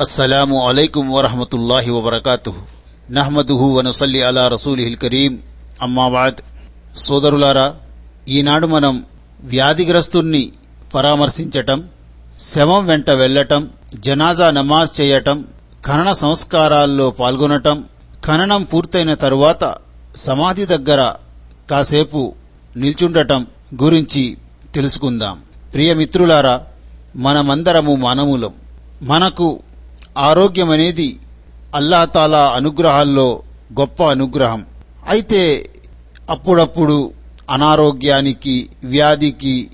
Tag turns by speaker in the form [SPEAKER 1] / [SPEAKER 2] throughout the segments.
[SPEAKER 1] అస్సలాము అలైకుం వరహమతుల్లాహి వబర్కాతు నహ్మదుహు వనసల్లి అలా రసూలిహిల్ కరీం అమ్మాబాద్ సోదరులారా ఈనాడు మనం వ్యాధిగ్రస్తుణ్ణి పరామర్శించటం శవం వెంట వెళ్ళటం జనాజా నమాజ్ చేయటం ఖనన సంస్కారాల్లో పాల్గొనటం ఖననం పూర్తయిన తరువాత సమాధి దగ్గర కాసేపు నిల్చుండటం గురించి తెలుసుకుందాం. ప్రియమిత్రులారా మనమందరము మానవులం. మనకు ఆరోగ్యం అనేది అల్లాతాలా అనుగ్రహాల్లో గొప్ప అనుగ్రహం. అయితే అప్పుడప్పుడు అనారోగ్యానికి వ్యాధికి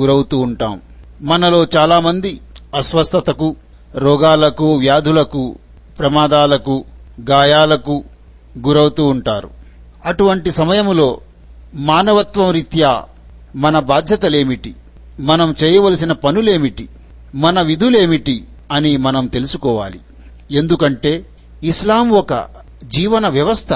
[SPEAKER 1] గురవుతూ ఉంటాం. మనలో చాలామంది అస్వస్థతకు రోగాలకు వ్యాధులకు ప్రమాదాలకు గాయాలకు గురవుతూ ఉంటారు. అటువంటి సమయములో మానవత్వం రీత్యా మన బాధ్యతలేమిటి? మనం చేయవలసిన పనులేమిటి? మన విధులేమిటి? అని మనం తెలుసుకోవాలి. ఎందుకంటే ఇస్లాం ఒక జీవన వ్యవస్థ.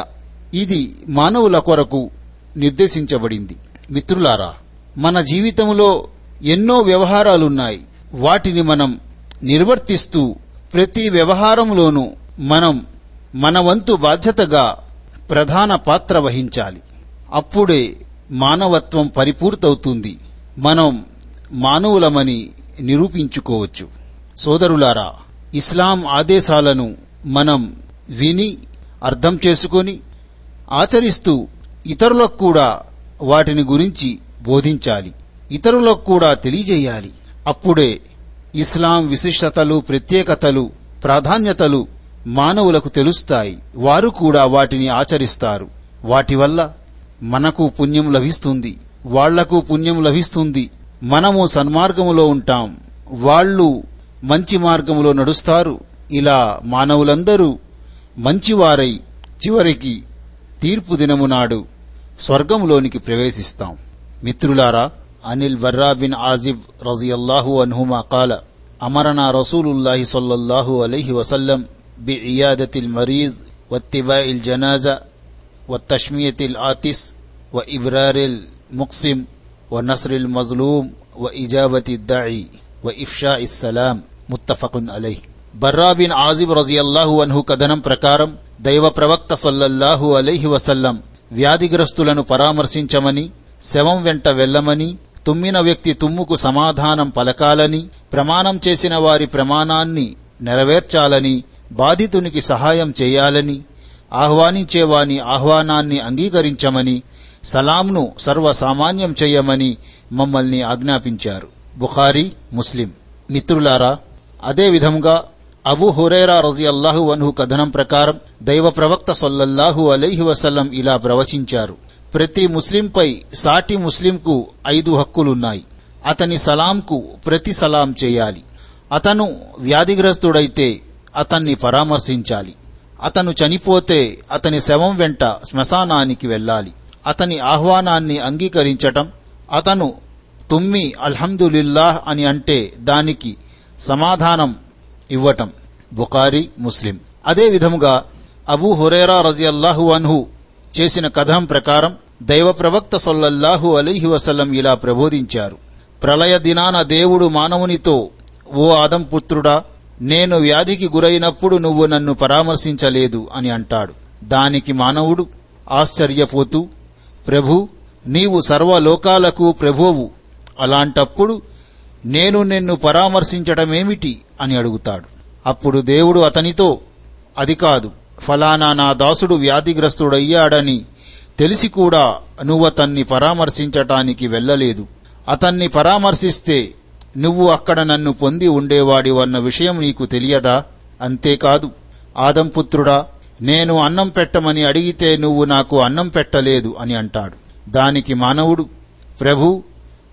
[SPEAKER 1] ఇది మానవుల కొరకు నిర్దేశించబడింది. మిత్రులారా మన జీవితంలో ఎన్నో వ్యవహారాలున్నాయి. వాటిని మనం నిర్వర్తిస్తూ ప్రతి వ్యవహారంలోనూ మనం మన వంతు బాధ్యతగా ప్రధాన పాత్ర వహించాలి. అప్పుడే మానవత్వం పరిపూర్తవుతుంది. మనం మానవులమని నిరూపించుకోవచ్చు. సోదరులారా ఇస్లాం ఆదేశాలను మనం విని అర్థం చేసుకొని ఆచరిస్తూ ఇతరులకు కూడా వాటిని గురించి బోధించాలి ఇతరులకు కూడా తెలియజేయాలి. అప్పుడే ఇస్లాం విశిష్టతలు ప్రత్యేకతలు ప్రాధాన్యతలు మానవులకు తెలుస్తాయి. వారు కూడా వాటిని ఆచరిస్తారు. వాటి వల్ల మనకు పుణ్యం లభిస్తుంది. వాళ్ళకు పుణ్యం లభిస్తుంది. మనము సన్మార్గములో ఉంటాం. వాళ్ళు మంచి మార్గములో నడుస్తారు ఇలా మానవులందరూ మంచివారై చివరికి తీర్పు దినము నాడు స్వర్గంలోనికి ప్రవేశిస్తాం మిత్రులారా అనిల్ బర్రా బిన్ ఆజిబ్ రజియల్లాహు అన్హుమా కాల అమరనా రసూలుల్లాహి సల్లల్లాహు అలైహి వసల్లం بعيادة المريض واتباع الجنازة والتشمية الآتس وإبرار المقسم ونصر المظلوم وإجابة الداعي وإفشاء السلام ముత్తఫకున్ అలై బర్రాబిన్ ఆజిబ్ రజియల్లాహు అన్హు కథనం ప్రకారం దైవ ప్రవక్త సల్లల్లాహు అలైహి వసల్లం వ్యాధిగ్రస్తులను పరామర్శించమని శవం వెంట వెళ్ళమని తుమ్మిన వ్యక్తి తుమ్ముకు సమాధానం పలకాలని ప్రమాణం చేసిన వారి ప్రమాణాన్ని నెరవేర్చాలని బాధితునికి సహాయం చేయాలని ఆహ్వానించేవాని ఆహ్వానాన్ని అంగీకరించమని సలాంను సర్వసామాన్యం చేయమని మమ్మల్ని ఆజ్ఞాపించారు. బుఖారీ ముస్లిం. మిత్రులారా అదే అబు అబూ హురైరా రజియల్లాహు అన్హు కథనం ప్రకారం దైవ ప్రవక్త సొల్లల్లాహు అలైహి వసల్లం ఇలా ప్రవచించారు. ప్రతి ముస్లింపై సాటి ముస్లింకు ఐదు హక్కులున్నాయి. అతని సలాంకు ప్రతి సలాం చేయాలి. అతను వ్యాధిగ్రస్తుడైతే అతన్ని పరామర్శించాలి. అతను చనిపోతే అతని శవం వెంట శ్మశానానికి వెళ్ళాలి. అతని ఆహ్వానాన్ని అంగీకరించటం అతను తుమ్మి అల్హందులిల్లాహ్ అని అంటే దానికి సమాధానం ఇవ్వటం. బుకారి ముస్లిం. అదే విధముగా అబూ హురేరా రజియల్లాహు అన్హు చేసిన కథం ప్రకారం దైవ ప్రవక్త సొల్లల్లాహు అలీహి వసల్లం ఇలా ప్రబోధించారు. ప్రళయ దినాన దేవుడు మానవునితో ఓ ఆదం పుత్రుడా నేను వ్యాధికి గురైనప్పుడు నువ్వు నన్ను పరామర్శించలేదు అని అంటాడు. దానికి మానవుడు ఆశ్చర్యపోతూ ప్రభు నీవు సర్వలోకాలకు ప్రభువు. అలాంటప్పుడు నేను నిన్ను పరామర్శించటమేమిటి? అని అడుగుతాడు. అప్పుడు దేవుడు అతనితో అది కాదు ఫలానా నా దాసుడు వ్యాధిగ్రస్తుడయ్యాడని తెలిసి కూడా నువ్వతన్ని పరామర్శించటానికి వెళ్ళలేదు. అతన్ని పరామర్శిస్తే నువ్వు అక్కడ నన్ను పొంది ఉండేవాడివన్న విషయం నీకు తెలియదా? అంతేకాదు. ఆదంపుత్రుడా నేను అన్నం పెట్టమని అడిగితే నువ్వు నాకు అన్నం పెట్టలేదు అని అంటాడు. దానికి మానవుడు ప్రభు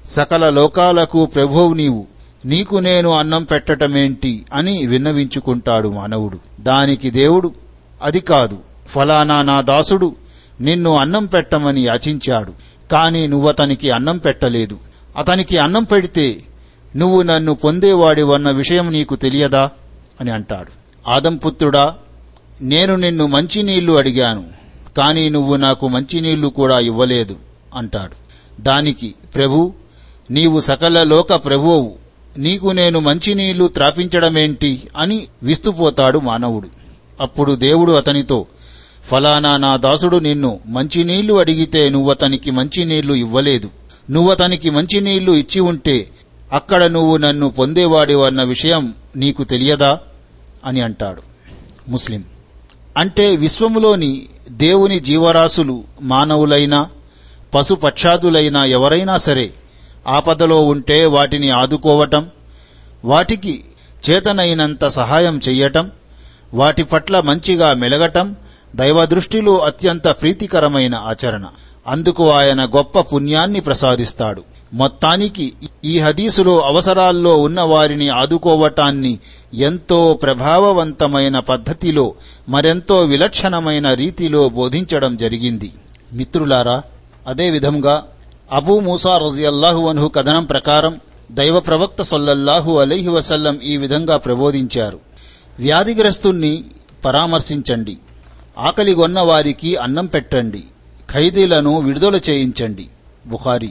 [SPEAKER 1] సకల లోకాలకు ప్రభువు నీవు. నీకు నేను అన్నం పెట్టటమేంటి అని విన్నవించుకుంటాడు మానవుడు. దానికి దేవుడు అది కాదు ఫలానా నా దాసుడు నిన్ను అన్నం పెట్టమని యాచించాడు. కాని నువ్వతనికి అన్నం పెట్టలేదు. అతనికి అన్నం పెడితే నువ్వు నన్ను పొందేవాడివన్న విషయం నీకు తెలియదా? అని అంటాడు. ఆదంపుత్రుడా నేను నిన్ను మంచినీళ్ళు అడిగాను కాని నువ్వు నాకు మంచినీళ్ళు కూడా ఇవ్వలేదు అంటాడు. దానికి ప్రభు నీవు సకల లోక ప్రభువు నీకు నేను మంచినీళ్ళు త్రాపించడమేంటి అని విస్తుపోతాడు మానవుడు. అప్పుడు దేవుడు అతనితో ఫలానా నా దాసుడు నిన్ను మంచినీళ్ళు అడిగితే నువ్వతనికి మంచినీళ్ళు ఇవ్వలేదు. నువ్వతనికి మంచినీళ్ళు ఇచ్చి ఉంటే అక్కడ నువ్వు నన్ను పొందేవాడివన్న విషయం నీకు తెలియదా? అని అంటాడు. ముస్లిం. అంటే విశ్వములోని దేవుని జీవరాశులు మానవులైనా పశుపక్షాదులైనా ఎవరైనా సరే ఆపదలో ఉంటే వాటిని ఆదుకోవటం వాటికి చేతనైనంత సహాయం చెయ్యటం వాటి పట్ల మంచిగా మెలగటం దైవదృష్టిలో అత్యంత ప్రీతికరమైన ఆచరణ. అందుకు ఆయన గొప్ప పుణ్యాన్ని ప్రసాదిస్తాడు. మొత్తానికి ఈ హదీసులో అవసరాల్లో ఉన్న వారిని ఆదుకోవటాన్ని ఎంతో ప్రభావవంతమైన పద్ధతిలో మరెంతో విలక్షణమైన రీతిలో బోధించడం జరిగింది. మిత్రులారా అదేవిధంగా అబూ మూసా రజియల్లాహు అన్హు కథనం ప్రకారం దైవ ప్రవక్త సొల్లల్లాహు అలైహి వసల్లం ఈ విధంగా ప్రబోధించారు. వ్యాధిగ్రస్తుణ్ణి పరామర్శించండి. ఆకలిగొన్న వారికి అన్నం పెట్టండి. ఖైదీలను విడుదల చేయించండి. బుఖారీ.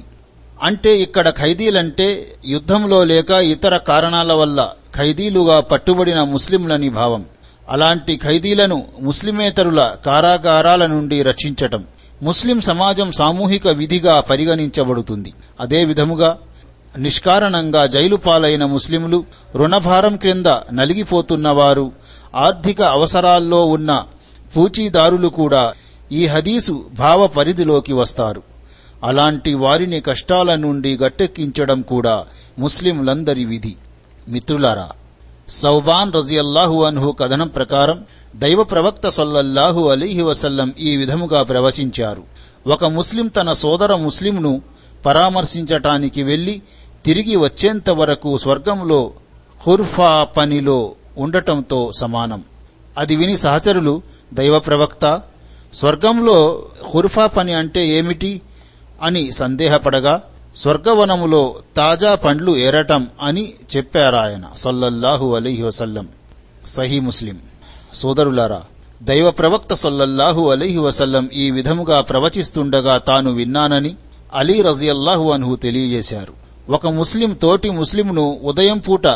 [SPEAKER 1] అంటే ఇక్కడ ఖైదీలంటే యుద్ధంలో లేక ఇతర కారణాల వల్ల ఖైదీలుగా పట్టుబడిన ముస్లింలని భావం. అలాంటి ఖైదీలను ముస్లిమేతరుల కారాగారాల నుండి రక్షించటం. ముస్లిం సమాజం సామూహిక విధిగా పరిగణించబడుతుంది. అదే విధముగా నిష్కారణంగా జైలు పాలైన ముస్లింలు రుణభారం క్రింద నలిగిపోతున్నవారు ఆర్థిక అవసరాల్లో ఉన్న పూచీదారులు కూడా ఈ హదీసు భావ పరిధిలోకి వస్తారు. అలాంటి వారిని కష్టాల నుండి గట్టెక్కించడం కూడా ముస్లింలందరి విధి. మిత్రులారా సౌబాన్ రజియల్లాహు అన్హు కథనం ప్రకారం దైవ ప్రవక్త సొల్లల్లాహు అలీహి వసల్లం ఈ విధముగా ప్రవచించారు. ఒక ముస్లిం తన సోదర ముస్లింను పరామర్శించటానికి వెళ్ళి తిరిగి వచ్చేంత వరకు స్వర్గంలో హుర్ఫా పనిలో ఉండటంతో సమానం. అది విని సహచరులు దైవ ప్రవక్త స్వర్గంలో హుర్ఫా పని అంటే ఏమిటి అని సందేహపడగా స్వర్గవనములో తాజా పండ్లు ఏరటం అని చెప్పారాయన సల్లల్లాహు అలీహి వసల్లం. సహీ ముస్లిం. సోదరులారా దైవ ప్రవక్త సొల్లల్లాహు అలీహి వసల్లం ఈ విధముగా ప్రవచిస్తుండగా తాను విన్నానని అలీ రజియల్లాహు అన్హు తెలియజేశారు. ఒక ముస్లిం తోటి ముస్లింను ఉదయం పూట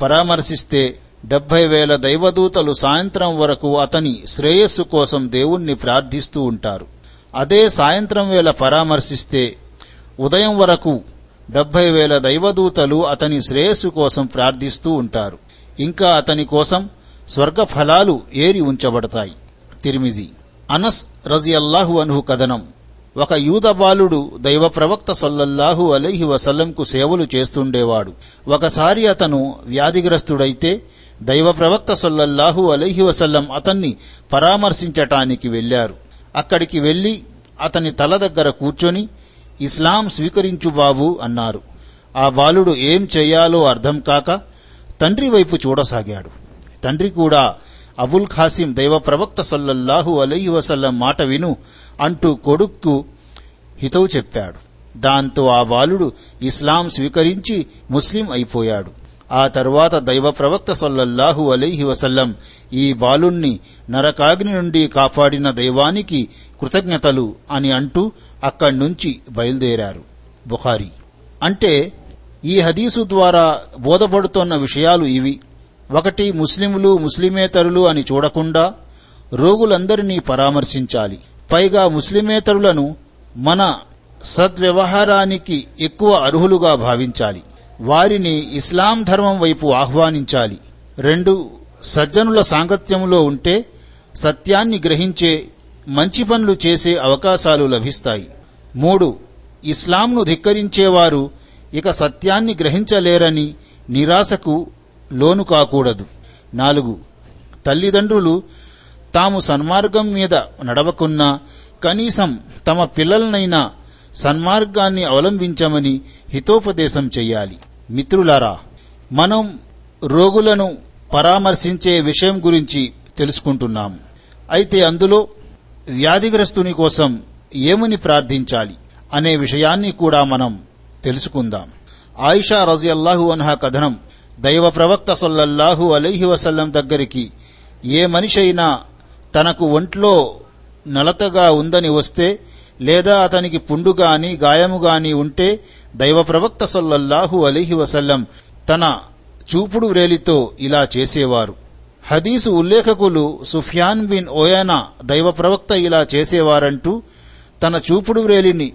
[SPEAKER 1] పరామర్శిస్తే డెబ్బై వేల దైవదూతలు సాయంత్రం వరకు అతని శ్రేయస్సు కోసం దేవుణ్ణి ప్రార్థిస్తూ ఉంటారు. అదే సాయంత్రం వేళ పరామర్శిస్తే ఉదయం వరకు డెబ్బై వేల దైవదూతలు అతని శ్రేయస్సు కోసం ప్రార్థిస్తూ ఉంటారు. ఇంకా అతని కోసం స్వర్గ ఫలాలు ఏరి ఉంచబడతాయి. తిరిమిజి. అనస్ రజియల్లాహు అనుహు కథనం. ఒక యూద బాలుడు దైవ ప్రవక్త సల్లల్లాహు అలైహి వసల్లంకు సేవలు చేస్తుండేవాడు. ఒకసారి అతను వ్యాధిగ్రస్తుడైతే దైవ ప్రవక్త సల్లల్లాహు అలైహి వసల్లం అతన్ని పరామర్శించటానికి వెళ్ళారు అక్కడికి వెళ్ళి అతని తల దగ్గర కూర్చొని ఇస్లాం స్వీకరించు బాబు అన్నారు. ఆ బాలుడు ఏం చేయాలో అర్థం కాక తండ్రి వైపు చూడసాగాడు. తండ్రి కూడా అబుల్ ఖాసిం దైవ ప్రవక్త సల్లల్లాహు అలైహి వసల్లం మాట విను అంటూ కొడుక్కు హితవు చెప్పాడు. దాంతో ఆ బాలుడు ఇస్లాం స్వీకరించి ముస్లిం అయిపోయాడు. ఆ తరువాత దైవ ప్రవక్త సల్లల్లాహు అలైహి వసల్లం ఈ బాలుణ్ణి నరకాగ్ని నుండి కాపాడిన దైవానికి కృతజ్ఞతలు అని అంటూ అక్కడి నుంచి బయలుదేరారు. బుఖారీ. అంటే ఈ హదీసు ద్వారా బోధపడుతోన్న విషయాలు ఇవి. ఒకటి ముస్లింలు ముస్లిమేతరులు అని చూడకుండా రోగులందరినీ పరామర్శించాలి. పైగా ముస్లిమేతరులను మన సద్వ్యవహారానికి ఎక్కువ అర్హులుగా భావించాలి. వారిని ఇస్లాం ధర్మం వైపు ఆహ్వానించాలి. రెండు సజ్జనుల సాంగత్యంలో ఉంటే సత్యాన్ని గ్రహించే మంచి పనులు చేసే అవకాశాలు లభిస్తాయి. మూడు ఇస్లాంను ధిక్కరించేవారు ఇక సత్యాన్ని గ్రహించలేరని నిరాశకు లోను కాకూడదు. నాలుగు తల్లిదండ్రులు తాము సన్మార్గం మీద నడవకున్నా కనీసం తమ పిల్లలనైనా సన్మార్గాన్ని అవలంబించమని హితోపదేశం చెయ్యాలి. మిత్రులారా మనం రోగులను పరామర్శించే విషయం గురించి తెలుసుకుంటున్నాము అయితే అందులో వ్యాధిగ్రస్తుని కోసం ఏమని ప్రార్థించాలి అనే విషయాన్ని కూడా మనం తెలుసుకుందాం. ఆయిషా రజియల్లాహు అన్హా కథనం దైవ ప్రవక్త సొల్లల్లాహు అలైహి వసల్లం దగ్గరికి ఏ మనిషి అయినా తనకు ఒంట్లో నలతగా ఉందని వస్తే లేదా అతనికి పుండు గాని గాయము గాని ఉంటే దైవ ప్రవక్త సొల్లల్లాహు అలీహి వసల్లం తన చూపుడు వ్రేలితో ఇలా చేసేవారు. హదీసు ఉల్లేఖకులు సుఫియాన్ బిన్ ఓయానా దైవ ప్రవక్త ఇలా చేసేవారంటూ తన చూపుడు వ్రేలిని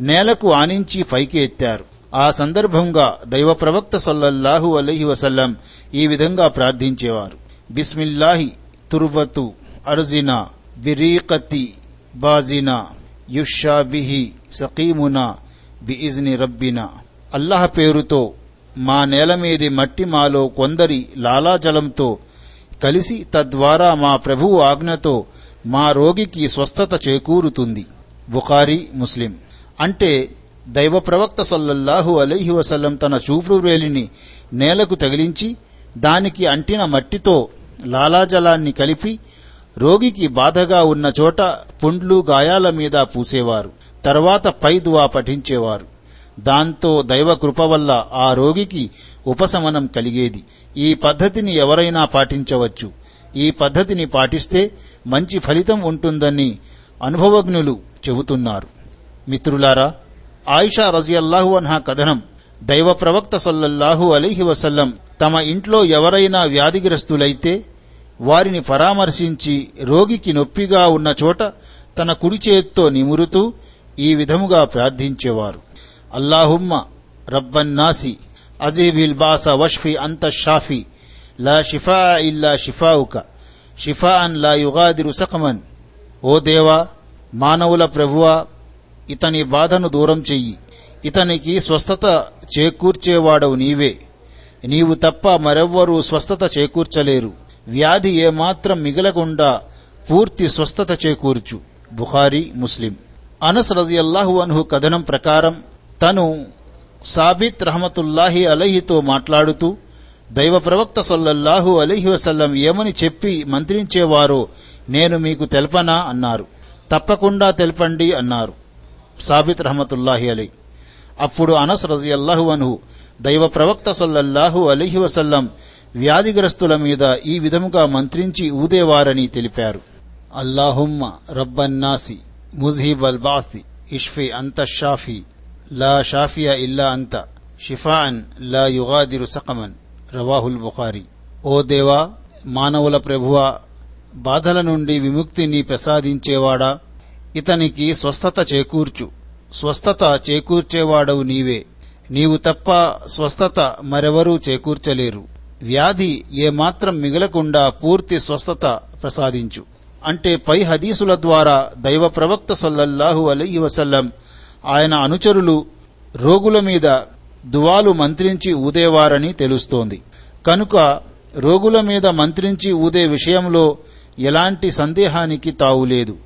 [SPEAKER 1] నేలకు ఆనించి పైకి ఎత్తారు. ఆ సందర్భంగా దైవ ప్రవక్త సల్లల్లాహు అలహి వసల్లం ఈ విధంగా ప్రార్థించేవారు. బిస్మిల్లాహి తుర్వతు అర్జినా బిరీకతి బాజినా యుషాబిహి సకీమునా బిఇజ్ని రబ్బినా. అల్లాహ్ పేరుతో మా నేల మీది మట్టి మాలో కొందరి లాలాజలంతో కలిసి తద్వారా మా ప్రభువు ఆజ్ఞతో మా రోగికి స్వస్థత చేకూరుతుంది. బుఖారీ ముస్లిం. అంటే దైవ ప్రవక్త సల్లల్లాహు అలైహి వసల్లం తన చూపుడు వేలిని నేలకు తగిలించి దానికి అంటిన మట్టితో లాలాజలాన్ని కలిపి రోగికి బాధగా ఉన్న చోట పుండ్లు గాయాల మీద పూసేవారు. తర్వాత పై దువా పఠించేవారు. దాంతో దైవ కృప వల్ల ఆ రోగికి ఉపశమనం కలిగేది. ఈ పద్ధతిని ఎవరైనా పాటించవచ్చు. ఈ పద్ధతిని పాటిస్తే మంచి ఫలితం ఉంటుందని అనుభవజ్ఞులు చెబుతున్నారు. మిత్రులారా ఆయిషా రజియల్లాహు అన్హా కథనం దైవ ప్రవక్త సల్లల్లాహు అలీహి వసల్లం తమ ఇంట్లో ఎవరైనా వ్యాధిగ్రస్తులైతే వారిని పరామర్శించి రోగికి నొప్పిగా ఉన్న చోట తన కుడి చేత్తో నిమురుతూ ఈ విధముగా ప్రార్థించేవారు. అల్లాహుమ్మ రబ్బన్నాసి అజీబిల్ బాస వష్ఫి అంత షాఫీ లా షిఫా ఇల్లా షిఫావుక షిఫాన్ లా యుగాదిరు సకమన్ ఓ దేవా మానవుల ప్రభువా ఇతని బాధను దూరం చెయ్యి. ఇతనికి స్వస్థత చేకూర్చేవాడవు నీవే. నీవు తప్ప మరెవ్వరూ స్వస్థత చేకూర్చలేరు. వ్యాధి ఏమాత్రం మిగలకుండా పూర్తి స్వస్థత చేకూర్చు. బుఖారీ ముస్లిం. అనస్ రజియల్లాహు అన్హు కథనం ప్రకారం తను సాబిత్ రహమతుల్లాహి అలహితో మాట్లాడుతూ దైవ ప్రవక్త సల్లల్లాహు అలహి వసల్లం ఏమని చెప్పి మంత్రించేవారో నేను మీకు తెలపనా అన్నారు. తప్పకుండా తెలపండి అన్నారు. సాబిత్ రహమతుల్లాహి అలీ. అప్పుడు అనస్ రజియల్లాహు అన్హు దైవ ప్రవక్త సల్లల్లాహు అలీహి వసల్లం వ్యాధిగ్రస్తుల మీద ఈ విధముగా మంత్రించి ఊదేవారని తెలిపారు. అల్లాహుమ్మ రబ్బన్నాసి ముజ్హిబ్ అల్ బాసి ఇష్ఫి అంత షాఫీ లా షాఫియా ఇల్లా అంత షిఫాన్ లా యుగాదిరు సకమన్ రవాహుల్ బుఖారి ఓ దేవా మానవుల ప్రభువా బాధల నుండి విముక్తిని ప్రసాదించేవాడా? ఇతనికి స్వస్థత చేకూర్చు. స్వస్థత చేకూర్చేవాడవు నీవే. నీవు తప్ప స్వస్థత మరెవరూ చేకూర్చలేరు. వ్యాధి ఏమాత్రం మిగలకుండా పూర్తి స్వస్థత ప్రసాదించు. అంటే పై హదీసుల ద్వారా దైవ ప్రవక్త సల్లల్లాహు అలీ వసల్లం ఆయన అనుచరులు రోగుల మీద దువాలు మంత్రించి ఊదేవారని తెలుస్తోంది. కనుక రోగుల మీద మంత్రించి ఊదే విషయంలో ఎలాంటి సందేహానికి తావులేదు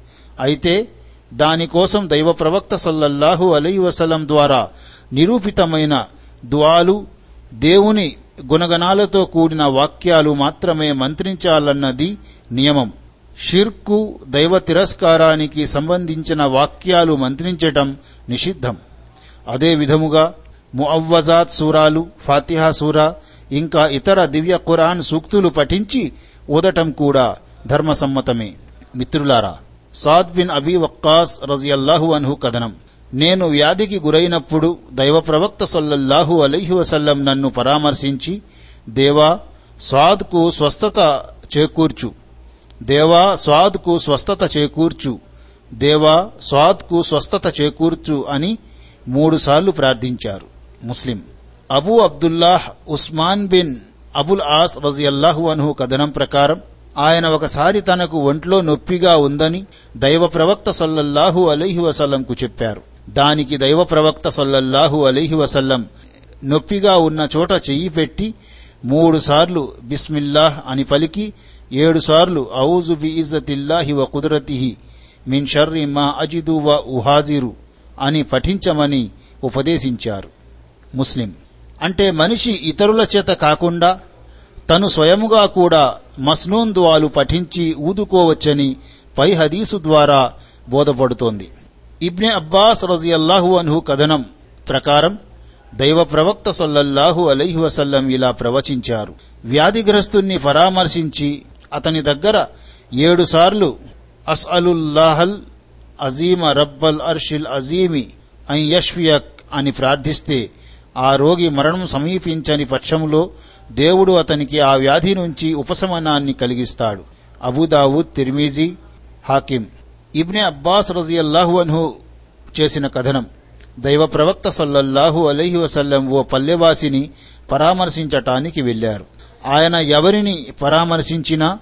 [SPEAKER 1] అయితే దానికోసం దైవ ప్రవక్త సల్లల్లాహు అలై వసలం ద్వారా నిరూపితమైన దువాలు దేవుని గుణగణాలతో కూడిన వాక్యాలు మాత్రమే మంత్రించాలన్నది నియమం. షిర్కు దైవ తిరస్కారానికి సంబంధించిన వాక్యాలు మంత్రించటం నిషిద్ధం. అదే విధముగా ముఅవ్వజాత్ సూరాలు ఫాతిహా సూరా ఇంకా ఇతర దివ్య ఖురాన్ సూక్తులు పఠించి ఊదటం కూడా ధర్మసమ్మతమే. మిత్రులారా సాద్ బిన్ అబీ వక్కాస్ రజియల్లాహు అన్హు కథనం. నేను వ్యాధికి గురైనప్పుడు దైవ ప్రవక్త సల్లల్లాహు అలైహి వసల్లం నన్ను పరామర్శించి దేవా స్వాద్కు స్వస్థత చేకూర్చు. దేవా స్వాద్కు స్వస్థత చేకూర్చు. దేవా స్వాద్కు స్వస్థత చేకూర్చు అని మూడుసార్లు ప్రార్థించారు. Muslim. Abu Abdullah Usman bin Abul As రజియల్లాహు అన్హు కథనం ప్రకారం ఆయన ఒకసారి తనకు ఒంట్లో నొప్పిగా ఉందని దైవ ప్రవక్త సల్లల్లాహు అలీహి వసల్లంకు చెప్పారు. దానికి దైవ ప్రవక్త సల్లల్లాహు అలీహి వసల్లం నొప్పిగా ఉన్న చోట చెయ్యి పెట్టి మూడుసార్లు బిస్మిల్లాహ్ అని పలికి ఏడుసార్లు ఔజు బి ఇజ్జతిల్లాహి వ కుదరతిహి మిన్ షర్రి మా అజిదు వ ఉహాజిరు అని పఠించమని ఉపదేశించారు. ముస్లిం. అంటే మనిషి ఇతరుల చేత కాకుండా తను స్వయముగా కూడా మస్నూన్ దువాలు పఠించి ఊదుకోవచ్చని పై హదీసు ద్వారా బోధపడుతోంది. ఇబ్నె అబ్బాస్ రజియల్లాహు అన్హు కథనం ప్రకారం దైవ ప్రవక్త సల్లల్లాహు అలైహి వసల్లం ఇలా ప్రవచించారు. వ్యాధిగ్రస్తుణ్ణి పరామర్శించి అతని దగ్గర ఏడుసార్లు అస్అలుల్లాహల్ అజీమ రబ్బల్ అర్షిల్ అజీమి అన్ యష్ఫియక్ అని ప్రార్థిస్తే ఆ రోగి మరణం సమీపించని పక్షంలో దేవుడు అతనికి ఆ వ్యాధి నుంచి ఉపశమనాన్ని కలిగిస్తాడు. అబుదావుద్ తిర్మీజీ హాకిం. ఇబ్నె అబ్బాస్ రజియల్లాహు అన్హు చేసిన కథనం. దైవ ప్రవక్త సల్లల్లాహు అలహి వసల్లం ఓ పల్లెవాసిని పరామర్శించటానికి వెళ్ళారు ఆయన ఎవరిని పరామర్శించినా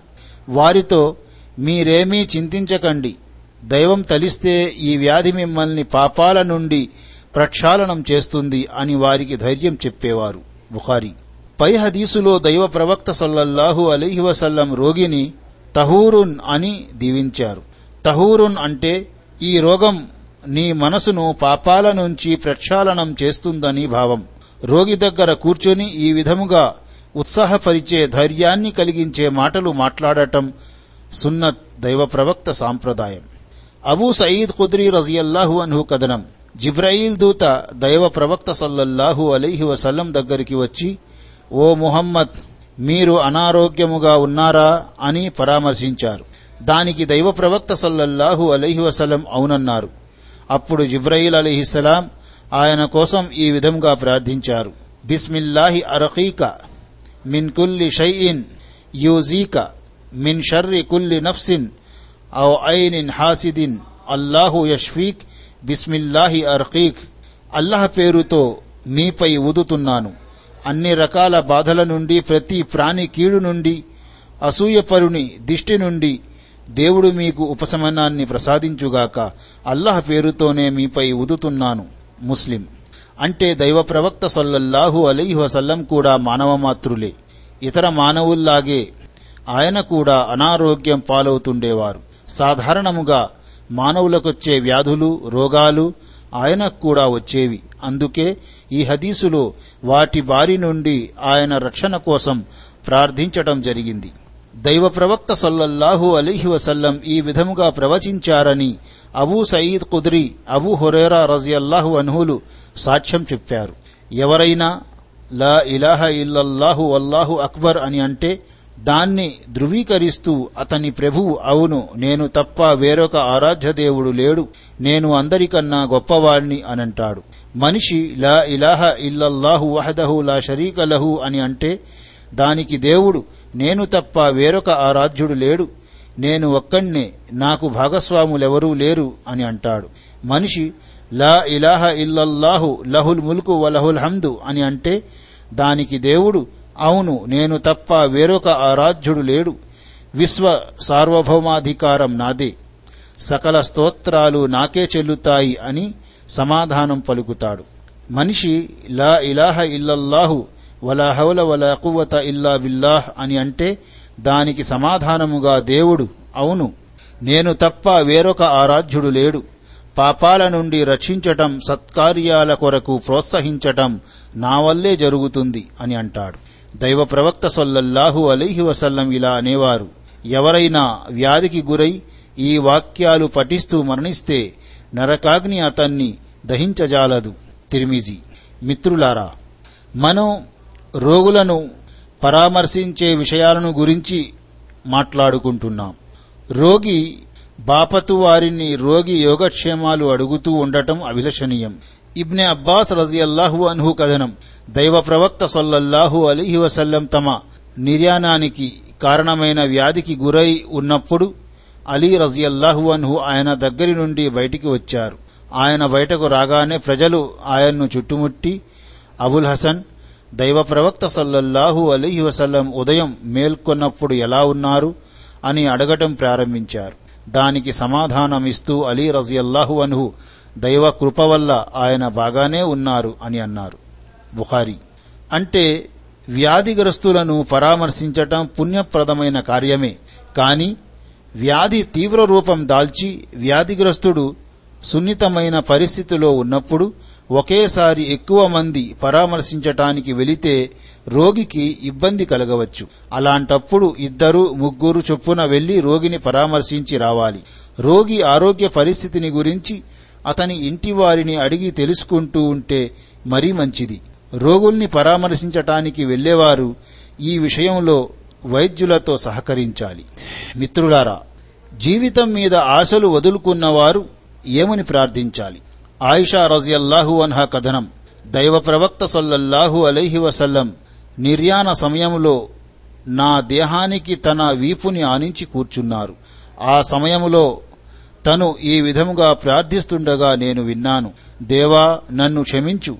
[SPEAKER 1] వారితో మీరేమీ చింతించకండి. దైవం తలిస్తే ఈ వ్యాధి మిమ్మల్ని పాపాల నుండి ప్రక్షాళనం చేస్తుంది అని వారికి ధైర్యం చెప్పేవారు. బుఖారి. పై హదీసులో దైవ ప్రవక్త సల్లల్లాహు అలీహి వసల్లం రోగిని తహూరున్ అని దీవించారు. తహూరున్ అంటే ఈ రోగం నీ మనసును పాపాల నుంచి ప్రక్షాళనం చేస్తుందని భావం. రోగి దగ్గర కూర్చొని ఈ విధముగా ఉత్సాహపరిచే ధైర్యాన్ని కలిగించే మాటలు మాట్లాడటం సున్నత్ దైవ ప్రవక్త సాంప్రదాయం. అబూ సయీద్ కుద్రీ రజియల్లాహు అన్హు కథనం. జిబ్రాయిల్ దూత దైవ ప్రవక్త సల్లల్లాహు అలీహి వసల్లం దగ్గరికి వచ్చి ఓ ముహమ్మద్ మీరు అనారోగ్యముగా ఉన్నారా? అని పరామర్శించారు. దానికి దైవ ప్రవక్త సల్లల్లాహు అలీహి వసలం అవునన్నారు. అప్పుడు జిబ్రాయిల్ అలీహిస్సలాం ఆయన కోసం ఈ విధంగా ప్రార్థించారు. బిస్మిల్లాహి అరఖీక మిన్ కుల్లి షైఇన్ యూజీక మిన్ షర్రి కుల్లి నఫ్సిన్ ఔ ఐనిన్ హాసిదిన్ అల్లాహు యష్ఫీక్ బిస్మిల్లాహి అర్ఖీక్ అల్లాహ్ పేరుతో మీపై ఊదుతున్నాను. అన్ని రకాల బాధల నుండి ప్రతి ప్రాణి కీడు నుండి అసూయపరుని దిష్టి నుండి దేవుడు మీకు ఉపశమనాన్ని ప్రసాదించుగాక. అల్లాహ్ పేరుతోనే మీపై ఉదుతున్నాను ముస్లిం. అంటే దైవ ప్రవక్త సల్లల్లాహు అలైహి వసల్లం కూడా మానవ మాతృలే. ఇతర మానవుల్లాగే ఆయన కూడా అనారోగ్యం పాలవుతుండేవారు. సాధారణముగా మానవులకొచ్చే వ్యాధులు రోగాలు ఆయనకు కూడా వచ్చేవి. అందుకే ఈ హదీసులో వాటి బారి నుండి ఆయన రక్షణ కోసం ప్రార్థించటం జరిగింది. దైవ ప్రవక్త సల్లల్లాహు అలీహి వసల్లం ఈ విధముగా ప్రవచించారని అబూ సయీద్ కుద్రి అబూ హురేరా రజియల్లాహు అన్హులు సాక్ష్యం చెప్పారు. ఎవరైనా లా ఇలాహ ఇల్లల్లాహు అల్లాహు అక్బర్ అని అంటే దాన్ని ధృవీకరిస్తూ అతని ప్రభువు అవును నేను తప్ప వేరొక ఆరాధ్య దేవుడు లేడు నేను అందరికన్నా గొప్పవాణ్ణి అనంటాడు. మనిషి లా ఇలాహ ఇల్లల్లాహు వహదహు లా షరీక లహు అని అంటే దానికి దేవుడు నేను తప్ప వేరొక ఆరాధ్యుడు లేడు నేను ఒక్కణ్ణే నాకు భాగస్వాములెవరూ లేరు అని అంటాడు. మనిషి లా ఇలాహ ఇల్లల్లాహు లహుల్ ముల్కు వలహుల్ హమ్దు అని అంటే దానికి దేవుడు అవును నేను తప్ప వేరొక ఆరాధ్యుడు లేడు. విశ్వ సార్వభౌమాధికారం నాదే. సకల స్తోత్రాలు నాకే చెల్లుతాయి అని సమాధానం పలుకుతాడు. మనిషి లా ఇలాహ ఇల్లల్లాహు వలా హౌల వలా కువత ఇల్లా విల్లాహ్ అని అంటే దానికి సమాధానముగా దేవుడు అవును నేను తప్ప వేరొక ఆరాధ్యుడు లేడు. పాపాల నుండి రక్షించటం సత్కార్యాల కొరకు ప్రోత్సహించటం నా వల్లే జరుగుతుంది అని అంటాడు. దైవ ప్రవక్త సొల్లల్లాహు అలీహి వసల్లం ఇలా అనేవారు. ఎవరైనా వ్యాధికి గురై ఈ వాక్యాలు పఠిస్తూ మరణిస్తే నరకాగ్ని అతన్ని దహించజాలదు. తిరిమిజి. మిత్రులారా మనం రోగులను పరామర్శించే విషయాలను గురించి మాట్లాడుకుంటున్నాం. రోగి బాపతు వారిని రోగి యోగక్షేమాలు అడుగుతూ ఉండటం అభిలషణీయం. ఇబ్నె అబ్బాస్ రజియల్లాహు అన్హు కథనం. దైవ ప్రవక్త సొల్లల్లాహు అలీహి వసల్లం తమ నిర్యాణానికి కారణమైన వ్యాధికి గురై ఉన్నప్పుడు అలీ రజియల్లాహు అన్హు ఆయన దగ్గరి నుండి బయటికి వచ్చారు. ఆయన బయటకు రాగానే ప్రజలు ఆయన్ను చుట్టుముట్టి అబుల్ హసన్ దైవ ప్రవక్త సల్లల్లాహు అలీహి వసల్లం ఉదయం మేల్కొన్నప్పుడు ఎలా ఉన్నారు? అని అడగటం ప్రారంభించారు. దానికి సమాధానమిస్తూ అలీ రజియల్లాహు అన్హు దైవ కృప వల్ల ఆయన బాగానే ఉన్నారు అని అన్నారు. బుఖారి. అంటే వ్యాధిగ్రస్తులను పరామర్శించటం పుణ్యప్రదమైన కార్యమే కాని వ్యాధి తీవ్ర రూపం దాల్చి వ్యాధిగ్రస్తుడు సున్నితమైన పరిస్థితిలో ఉన్నప్పుడు ఒకేసారి ఎక్కువ మంది పరామర్శించటానికి వెళితే రోగికి ఇబ్బంది కలగవచ్చు. అలాంటప్పుడు ఇద్దరు ముగ్గురు చొప్పున వెళ్ళి రోగిని పరామర్శించి రావాలి. రోగి ఆరోగ్య పరిస్థితిని గురించి అతని ఇంటి వారిని అడిగి తెలుసుకుంటూ ఉంటే మరీ మంచిది. రోగుల్ని పరామర్శించటానికి వెళ్ళేవారు ఈ విషయంలో వైద్యులతో సహకరించాలి. మిత్రులారా జీవితం మీద ఆశలు వదులుకున్నవారు ఏమని ప్రార్థించాలి? ఆయిషా రజియల్లాహు అన్హా కథనం. దైవ ప్రవక్త సల్లల్లాహు అలైహి వసల్లం నిర్యాణ సమయంలో నా దేహానికి తన వీపుని ఆనించి కూర్చున్నారు. ఆ సమయములో తను ఈ విధముగా ప్రార్థిస్తుండగా నేను విన్నాను. దేవా నన్ను క్షమించు.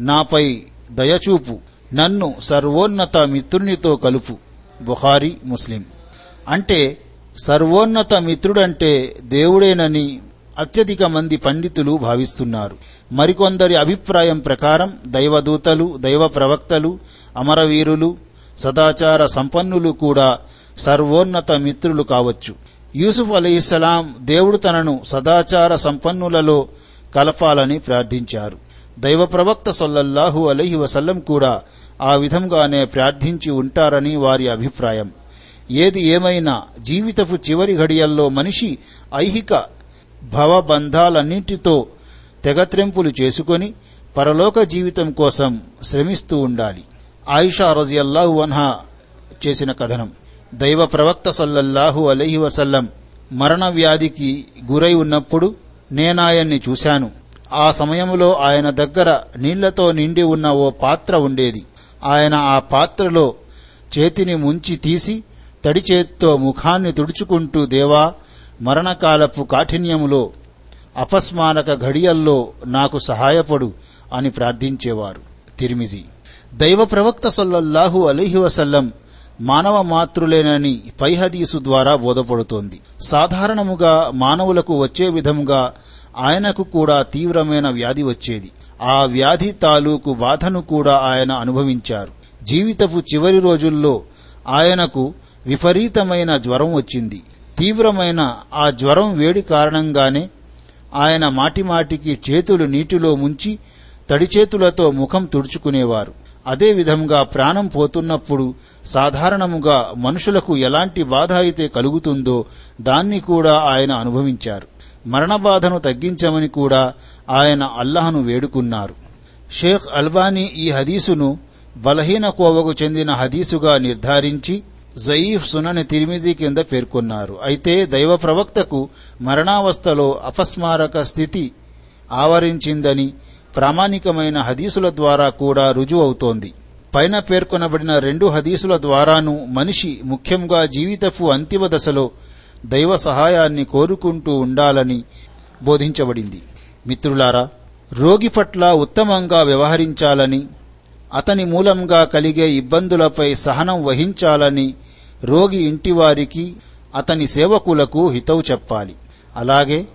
[SPEAKER 1] నాపై దయచూపు. నన్ను సర్వోన్నత మిత్రునితో కలుపు. బుఖారి ముస్లిం. అంటే సర్వోన్నత మిత్రుడంటే దేవుడేనని అత్యధిక మంది పండితులు భావిస్తున్నారు. మరికొందరి అభిప్రాయం ప్రకారం దైవదూతలు దైవ ప్రవక్తలు అమరవీరులు సదాచార సంపన్నులు కూడా సర్వోన్నత మిత్రులు కావచ్చు. యూసుఫ్ అలీస్లాం దేవుడు తనను సదాచార సంపన్నులలో కలపాలని ప్రార్థించారు. దైవ ప్రవక్త సొల్లల్లాహు అలహి వసల్లం కూడా ఆ విధంగానే ప్రార్థించి ఉంటారని వారి అభిప్రాయం. ఏది ఏమైనా జీవితపు చివరి ఘడియల్లో మనిషి ఐహిక భవబంధాలన్నింటితో తెగత్రెంపులు చేసుకొని పరలోక జీవితం కోసం శ్రమిస్తూ ఉండాలి. ఆయిషా రజియల్లాహు అన్హా చేసిన కథనం. దైవ ప్రవక్త సల్లల్లాహు అలహి వసల్లం మరణ వ్యాధికి గురై ఉన్నప్పుడు నేనాయన్ని చూశాను. ఆ సమయంలో ఆయన దగ్గర నీళ్ళతో నిండి ఉన్న ఓ పాత్ర ఉండేది. ఆయన ఆ పాత్రలో చేతిని ముంచి తీసి తడి చేత్తో ముఖాన్ని తుడుచుకుంటూ దేవా మరణకాలపు కాఠిన్యములో అపస్మారక ఘడియల్లో నాకు సహాయపడు అని ప్రార్థించేవారు. తిరిమిజి. దైవ ప్రవక్త సొల్లహు అలీహి వసల్లం మానవ మాతృలేనని పైహదీసు ద్వారా బోధపడుతోంది. సాధారణముగా మానవులకు వచ్చే విధముగా ఆయనకు కూడా తీవ్రమైన వ్యాధి వచ్చేది. ఆ వ్యాధి తాలూకు బాధను కూడా ఆయన అనుభవించారు. జీవితపు చివరి రోజుల్లో ఆయనకు విపరీతమైన జ్వరం వచ్చింది. తీవ్రమైన ఆ జ్వరం వేడి కారణంగానే ఆయన మాటిమాటికి చేతులు నీటిలో ముంచి తడి చేతులతో ముఖం తుడుచుకునేవారు. అదే విధంగా ప్రాణం పోతున్నప్పుడు సాధారణముగా మనుషులకు ఎలాంటి బాధ అయితే కలుగుతుందో దాన్ని కూడా ఆయన అనుభవించారు. మరణ బాధను తగ్గించమని కూడా ఆయన అల్లహను వేడుకున్నారు. షేక్ అల్బానీ ఈ హదీసును బలహీన కోవకు చెందిన హదీసుగా నిర్ధారించి జయీఫ్ సునని తిరిమిజీ కింద పేర్కొన్నారు. అయితే దైవ ప్రవక్తకు మరణావస్థలో అపస్మారక స్థితి ఆవరించిందని ప్రామాణికమైన హదీసుల ద్వారా కూడా రుజువవుతోంది పైన పేర్కొనబడిన రెండు హదీసుల ద్వారాను మనిషి ముఖ్యంగా జీవితపు అంతిమ దశలో దైవ సహాయాన్ని కోరుకుంటూ ఉండాలని బోధించబడింది. మిత్రులారా రోగి పట్ల ఉత్తమంగా వ్యవహరించాలని అతని మూలంగా కలిగే ఇబ్బందులపై సహనం వహించాలని రోగి ఇంటివారికి అతని సేవకులకు హితవు చెప్పాలి. అలాగే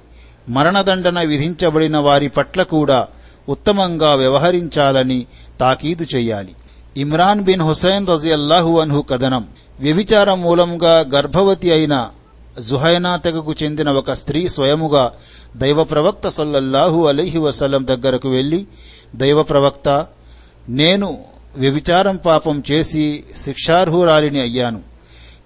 [SPEAKER 1] మరణదండన విధించబడిన వారి పట్ల కూడా ఉత్తమంగా వ్యవహరించాలని తాకీదు చెయ్యాలి ఇమ్రాన్ బిన్ హుసైన్ రజియల్లాహు అన్హు కథనం. వ్యభిచారం మూలంగా గర్భవతి అయిన జుహైనా తెగకు చెందిన ఒక స్త్రీ స్వయముగా దైవ ప్రవక్త సల్లల్లాహు అలైహి వసలం దగ్గరకు వెళ్ళి దైవ ప్రవక్త నేను వ్యభిచారం పాపం చేసి శిక్షార్హురాలిని అయ్యాను.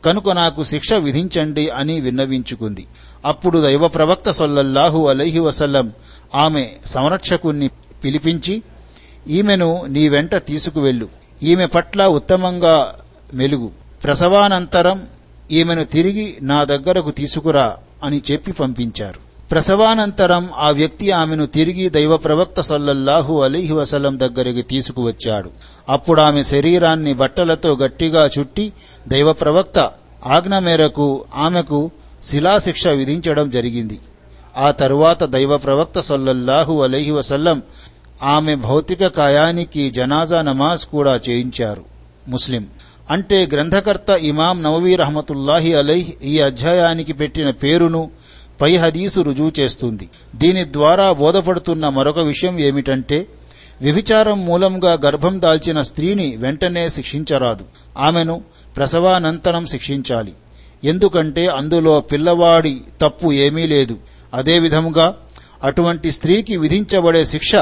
[SPEAKER 1] కనుక నాకు శిక్ష విధించండి అని విన్నవించుకుంది. అప్పుడు దైవ ప్రవక్త సొల్లల్లాహు అలైహి వసల్లం ఆమె సంరక్షకుణ్ణి పిలిపించి ఈమెను నీ వెంట తీసుకువెళ్ళు. ఈమె పట్ల ఉత్తమంగా మెలుగు. ప్రసవానంతరం ఈమెను తిరిగి నా దగ్గరకు తీసుకురా అని చెప్పి పంపించారు. ప్రసవానంతరం ఆ వ్యక్తి ఆమెను తిరిగి దైవ ప్రవక్త సల్లల్లాహు అలీహి వసలం దగ్గరికి తీసుకువచ్చాడు. అప్పుడు ఆమె శరీరాన్ని బట్టలతో గట్టిగా చుట్టి దైవ ప్రవక్త ఆజ్ఞ మేరకు ఆమెకు శిలాశిక్ష విధించడం జరిగింది. ఆ తరువాత దైవ ప్రవక్త సల్లల్లాహు అలీహి వసల్లం ఆమె భౌతిక కాయానికి జనాజా నమాజ్ కూడా చేయించారు. ముస్లిం. అంటే గ్రంథకర్త ఇమాం నవవీ రహమతుల్లాహి అలైహ్ ఈ అధ్యాయానికి పెట్టిన పేరును పై హదీసు రుజువు చేస్తుంది. దీని ద్వారా బోధపడుతున్న మరొక విషయం ఏమిటంటే వ్యభిచారం మూలంగా గర్భం దాల్చిన స్త్రీని వెంటనే శిక్షించరాదు. ఆమెను ప్రసవానంతరం శిక్షించాలి. ఎందుకంటే అందులో పిల్లవాడి తప్పు ఏమీ లేదు. అదేవిధముగా అటువంటి స్త్రీకి విధించబడే శిక్ష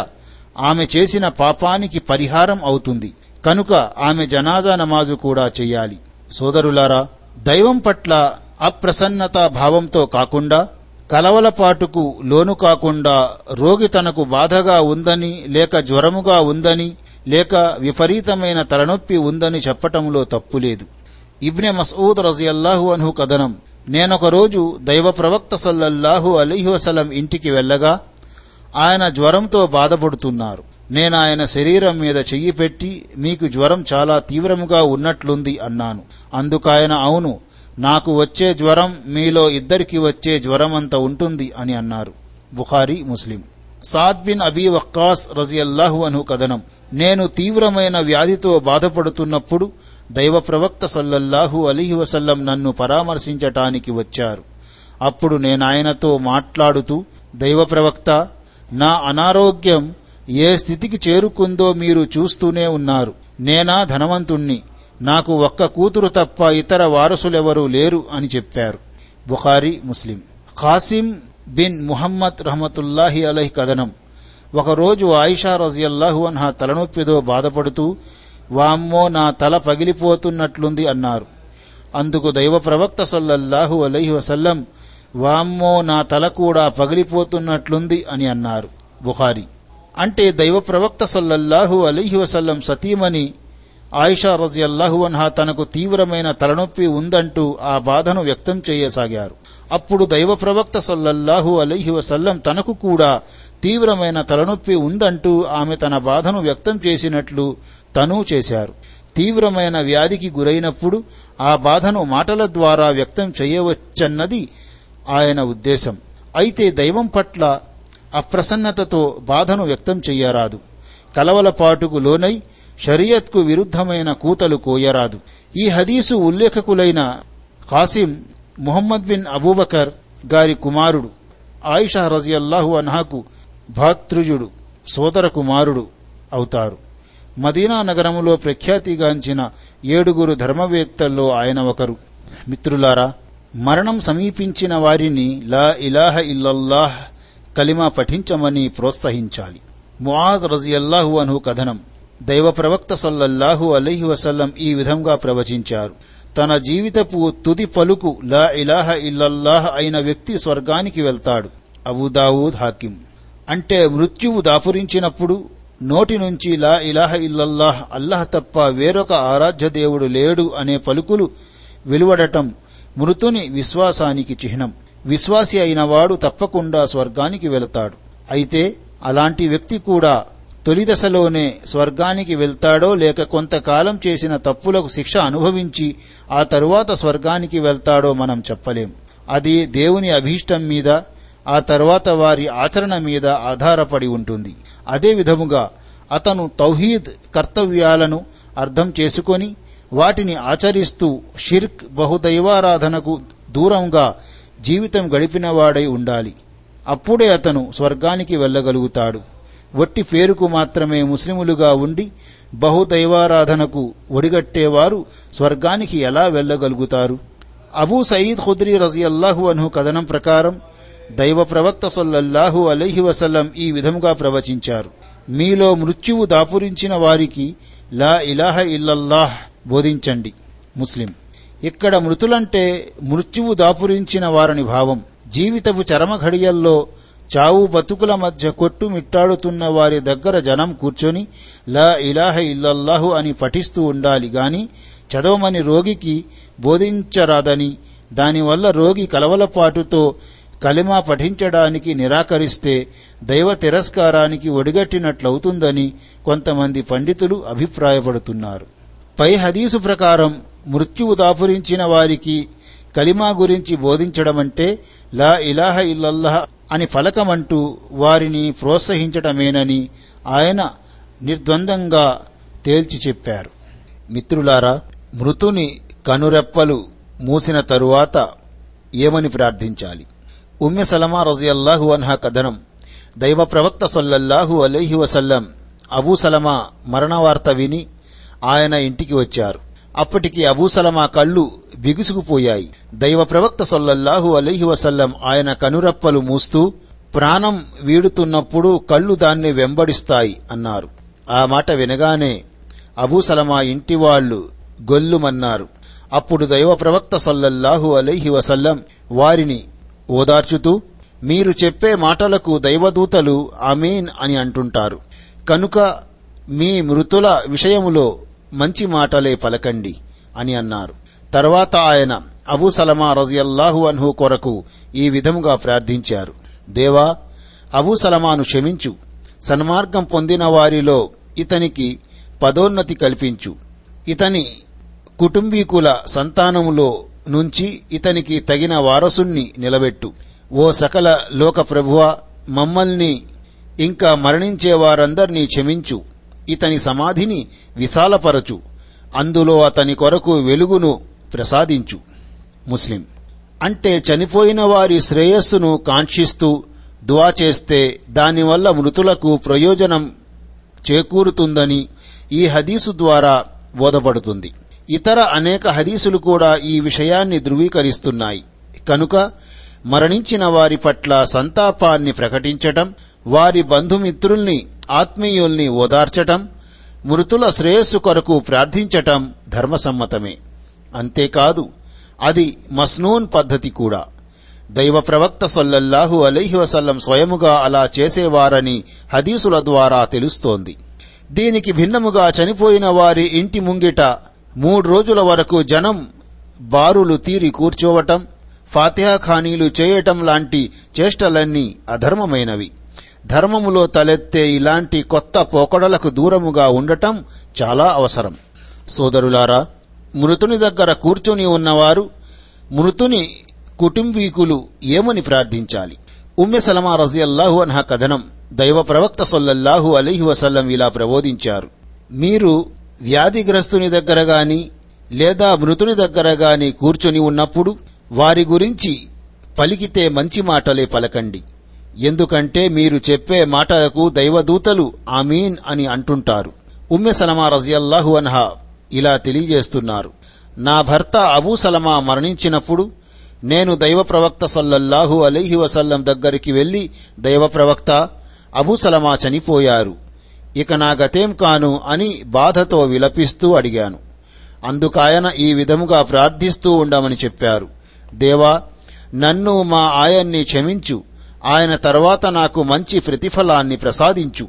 [SPEAKER 1] ఆమె చేసిన పాపానికి పరిహారం అవుతుంది. కనుక ఆమె జనాజా నమాజు కూడా చెయ్యాలి సోదరులారా దైవం పట్ల అప్రసన్నత భావంతో కాకుండా కలవలపాటుకు లోను కాకుండా రోగి తనకు బాధగా ఉందని లేక జ్వరముగా ఉందని లేక విపరీతమైన తలనొప్పి ఉందని చెప్పటంలో తప్పులేదు. ఇబ్నె మసూద్ రజియల్లాహు అన్హు కథనం. నేనొక రోజు దైవ ప్రవక్త సల్లల్లాహు అలీహి వసలం ఇంటికి వెళ్ళగా ఆయన జ్వరంతో బాధపడుతున్నారు. నేనాయన శరీరం మీద చెయ్యి పెట్టి మీకు జ్వరం చాలా తీవ్రముగా ఉన్నట్లుంది అన్నాను. అందుకాయన అవును నాకు వచ్చే జ్వరం మీలో ఇద్దరికి వచ్చే జ్వరమంత ఉంటుంది అని అన్నారు. Bukhari Muslim. Saad bin Abi Waqqas రజియల్లాహు అను కథనం. నేను తీవ్రమైన వ్యాధితో బాధపడుతున్నప్పుడు దైవ ప్రవక్త సల్లల్లాహు అలీహి వసల్లం నన్ను పరామర్శించటానికి వచ్చారు. అప్పుడు నేనాయనతో మాట్లాడుతూ దైవ ప్రవక్త నా అనారోగ్యం ఏ స్థితికి చేరుకుందో మీరు చూస్తూనే ఉన్నారు. నేనా ధనవంతుణ్ణి. నాకు ఒక్క కూతురు తప్ప ఇతర వారసులెవరూ లేరు అని చెప్పారు. Bukhari Muslim. Qasim bin Muhammad రహమతుల్లాహి అలహి కథనం. ఒకరోజు ఆయిషా రజియల్లాహు అన్హా తలనొప్పితో బాధపడుతూ వామ్మో నా తల పగిలిపోతున్నట్లుంది అన్నారు. అందుకు దైవ ప్రవక్త సల్లల్లాహు అలహి వసల్లం వామ్మో నా తల కూడా పగిలిపోతున్నట్లుంది అని అన్నారు. బుఖారి. అంటే దైవ ప్రవక్త సల్లల్లాహు అలీహి వసల్లం సతీమణి ఆయిషా రజియల్లాహు అన్హా తనకు తీవ్రమైన తలనొప్పి ఉందంటూ ఆ బాధను వ్యక్తం చేయసాగారు. అప్పుడు దైవ ప్రవక్త సల్లల్లాహు అలీహి వసల్లం తనకు కూడా తీవ్రమైన తలనొప్పి ఉందంటూ ఆమె తన బాధను వ్యక్తం చేసినట్లు తనూ చేశారు. తీవ్రమైన వ్యాధికి గురైనప్పుడు ఆ బాధను మాటల ద్వారా వ్యక్తం చేయవచ్చన్నది ఆయన ఉద్దేశం. అయితే దైవం పట్ల అప్రసన్నతతో బాధను వ్యక్తం చెయ్యరాదు. కలవలపాటుకు లోనై షరియత్కు విరుద్ధమైన కూతలు కోయరాదు. ఈ హదీసు ఉల్లేఖకులైన ఖాసిం ముహమ్మద్ బిన్ అబూబకర్ గారి కుమారుడు ఆయిషా రజియల్లాహు అన్హాకు భాతృజుడు సోదర కుమారుడు అవుతారు. మదీనా నగరములో ప్రఖ్యాతిగాంచిన ఏడుగురు ధర్మవేత్తల్లో ఆయన ఒకరు. మిత్రులారా మరణం సమీపించిన వారిని లా ఇలాహ ఇల్లల్లాహ్ కలిమా పఠించమని ప్రోత్సహించాలి. ముఆద్ రజియల్లాహు అను కథనం. దైవ ప్రవక్త సల్లల్లాహు అలైహి వసల్లం ఈ విధంగా ప్రవచించారు. తన జీవితపు తుది పలుకు లా ఇలాహ ఇల్లల్లాహ్ అయిన వ్యక్తి స్వర్గానికి వెళ్తాడు. అబూదావూద్ హాకిం. అంటే మృత్యువు దాపురించినప్పుడు నోటి నుంచి లా ఇలాహ ఇల్లల్లాహ్ అల్లహ తప్ప వేరొక ఆరాధ్య దేవుడు లేడు అనే పలుకులు వెలువడటం మృతుని విశ్వాసానికి చిహ్నం. విశ్వాసి అయినవాడు తప్పకుండా స్వర్గానికి వెళతాడు. అయితే అలాంటి వ్యక్తి కూడా తొలి దశలోనే స్వర్గానికి వెళ్తాడో లేక కొంతకాలం చేసిన తప్పులకు శిక్ష అనుభవించి ఆ తరువాత స్వర్గానికి వెళ్తాడో మనం చెప్పలేం. అది దేవుని అభీష్టం మీద ఆ తర్వాత వారి ఆచరణ మీద ఆధారపడి ఉంటుంది. అదే విధముగా అతను తౌహీద్ కర్తవ్యాలను అర్థం చేసుకొని వాటిని ఆచరిస్తూ షిర్క్ బహుదైవారాధనకు దూరంగా జీవితం గడిపినవాడై ఉండాలి. అప్పుడే అతను స్వర్గానికి వెళ్ళగలుగుతాడు. వట్టి పేరుకు మాత్రమే ముస్లిములుగా ఉండి బహుదైవారాధనకు ఒడిగట్టేవారు స్వర్గానికి ఎలా వెళ్ళగలుగుతారు? అబూ సయీద్ ఖుద్రీ రజియల్లాహు అన్హు కథనం ప్రకారం దైవ ప్రవక్త సొల్లల్లాహు అలైహి వసల్లం ఈ విధముగా ప్రవచించారు. మీలో మృత్యువు దాపురించిన వారికి లా ఇలాహ ఇల్లల్లాహ్ బోధించండి. ముస్లిం. ఇక్కడ మృతులంటే మృత్యువు దాపురించిన వారని భావం. జీవితపు చరమ ఘడియల్లో చావు బతుకుల మధ్య కొట్టుమిట్టాడుతున్న వారి దగ్గర జనం కూర్చొని లా ఇలాహ ఇల్లల్లాహు అని పఠిస్తూ ఉండాలి గాని చదవమని రోగికి బోధించరాదని దానివల్ల రోగి కలవలపాటుతో కలిమా పఠించడానికి నిరాకరిస్తే దైవ తిరస్కారానికి ఒడిగట్టినట్లవుతుందని కొంతమంది పండితులు అభిప్రాయపడుతున్నారు. పై హదీసు ప్రకారం మృత్యువు దాపురించిన వారికి కలిమా గురించి బోధించడమంటే లా ఇలాహ ఇల్లల్లాహ్ అని ఫలకమంటూ వారిని ప్రోత్సహించటమేనని ఆయన నిర్ద్వందంగా తేల్చి చెప్పారు. మిత్రులారా మృతుని కనురెప్పలు మూసిన తరువాత ఏమని ప్రార్థించాలి? ఉమ్మె సలమా రజియల్లాహు అన్హా కథనం దైవ ప్రవక్త సల్లల్లాహు అలీహి వసల్లం అబూ సలమా మరణ వార్త విని ఆయన ఇంటికి వచ్చారు. అప్పటికి అబూసలమా కళ్ళు బిగుసుకుపోయాయి. దైవ ప్రవక్త సల్లల్లాహు అలైహి వసల్లం ఆయన కనురప్పలు మూస్తూ ప్రాణం వీడుతున్నప్పుడు కళ్ళు దాన్ని వెంబడిస్తాయి అన్నారు. ఆ మాట వినగానే అబూసలమా ఇంటివాళ్ళు ఇంటి వాళ్ళు గొల్లుమన్నారు. అప్పుడు దైవ ప్రవక్త సల్లల్లాహు అలైహి వసల్లం వారిని ఓదార్చుతూ మీరు చెప్పే మాటలకు దైవదూతలు అమీన్ అని అంటుంటారు. కనుక మీ మృతుల విషయములో మంచి మాటలే పలకండి అని అన్నారు. తర్వాత ఆయన అబూ సలమా రజియల్లాహు అన్హు కొరకు ఈ విధముగా ప్రార్థించారు. దేవా అబూ సలమాను క్షమించు. సన్మార్గం పొందిన వారిలో ఇతనికి పదోన్నతి కల్పించు. ఇతని కుటుంబీకుల సంతానములో నుంచి ఇతనికి తగిన వారసుణ్ణి నిలబెట్టు. ఓ సకల లోక ప్రభువ మమ్మల్ని ఇంకా మరణించే వారందర్నీ క్షమించు. ఇతని సమాధిని విశాలపరచు. అందులో అతని కొరకు వెలుగును ప్రసాదించు. ముస్లిం. అంటే చనిపోయిన వారి శ్రేయస్సును కాంక్షిస్తూ దువా చేస్తే దానివల్ల మృతులకు ప్రయోజనం చేకూరుతుందని ఈ హదీసు ద్వారా బోధపడుతుంది. ఇతర అనేక హదీసులు కూడా ఈ విషయాన్ని ధృవీకరిస్తున్నాయి. కనుక మరణించిన వారి పట్ల సంతాపాన్ని ప్రకటించటం వారి బంధుమిత్రుల్ని ఆత్మీయుల్ని ఓదార్చటం మృతుల శ్రేయస్సు కొరకు ప్రార్థించటం ధర్మసమ్మతమే. అంతేకాదు అది మస్నూన్ పద్ధతి కూడా. దైవ ప్రవక్త సొల్లల్లాహు అలైహి వసల్లం స్వయముగా అలా చేసేవారని హదీసుల ద్వారా తెలుస్తోంది. దీనికి భిన్నముగా చనిపోయిన వారి ఇంటి ముంగిట మూడు రోజుల వరకు జనం బారులు తీరి కూర్చోవటం ఫాతిహా ఖానీలు చేయటం లాంటి చేష్టలన్నీ అధర్మమైనవి. ధర్మములో తలెత్తే ఇలాంటి కొత్త పోకడలకు దూరముగా ఉండటం చాలా అవసరం. సోదరులారా మృతుని దగ్గర కూర్చొని ఉన్నవారు మృతుని కుటుంబీకులు ఏమని ప్రార్థించాలి? ఉమ్మె సలమా రజియల్లాహు అన్హ కథనం దైవ ప్రవక్త సొల్లల్లాహు అలీహి వసల్లం ఇలా ప్రబోధించారు. మీరు వ్యాధిగ్రస్తుని దగ్గర గాని లేదా మృతుని దగ్గర గాని కూర్చొని ఉన్నప్పుడు వారి గురించి పలికితే మంచి మాటలే పలకండి. ఎందుకంటే మీరు చెప్పే మాటలకు దైవదూతలు ఆమీన్ అని అంటుంటారు. ఉమ్మె సలమా రజియల్లాహు అన్హా ఇలా తెలియజేస్తున్నారు. నా భర్త అబూ సలమా మరణించినప్పుడు నేను దైవ ప్రవక్త సల్లల్లాహు అలైహి వసల్లం దగ్గరికి వెళ్ళి దైవ ప్రవక్త అబూ సలమా చనిపోయారు. ఇక నా గతేం కాను అని బాధతో విలపిస్తూ అడిగాను. అందుకాయన ఈ విధముగా ప్రార్థిస్తూ ఉండమని చెప్పారు. దేవా నన్ను మా ఆయన్ని క్షమించు. ఆయన తర్వాత నాకు మంచి ప్రతిఫలాన్ని ప్రసాదించు.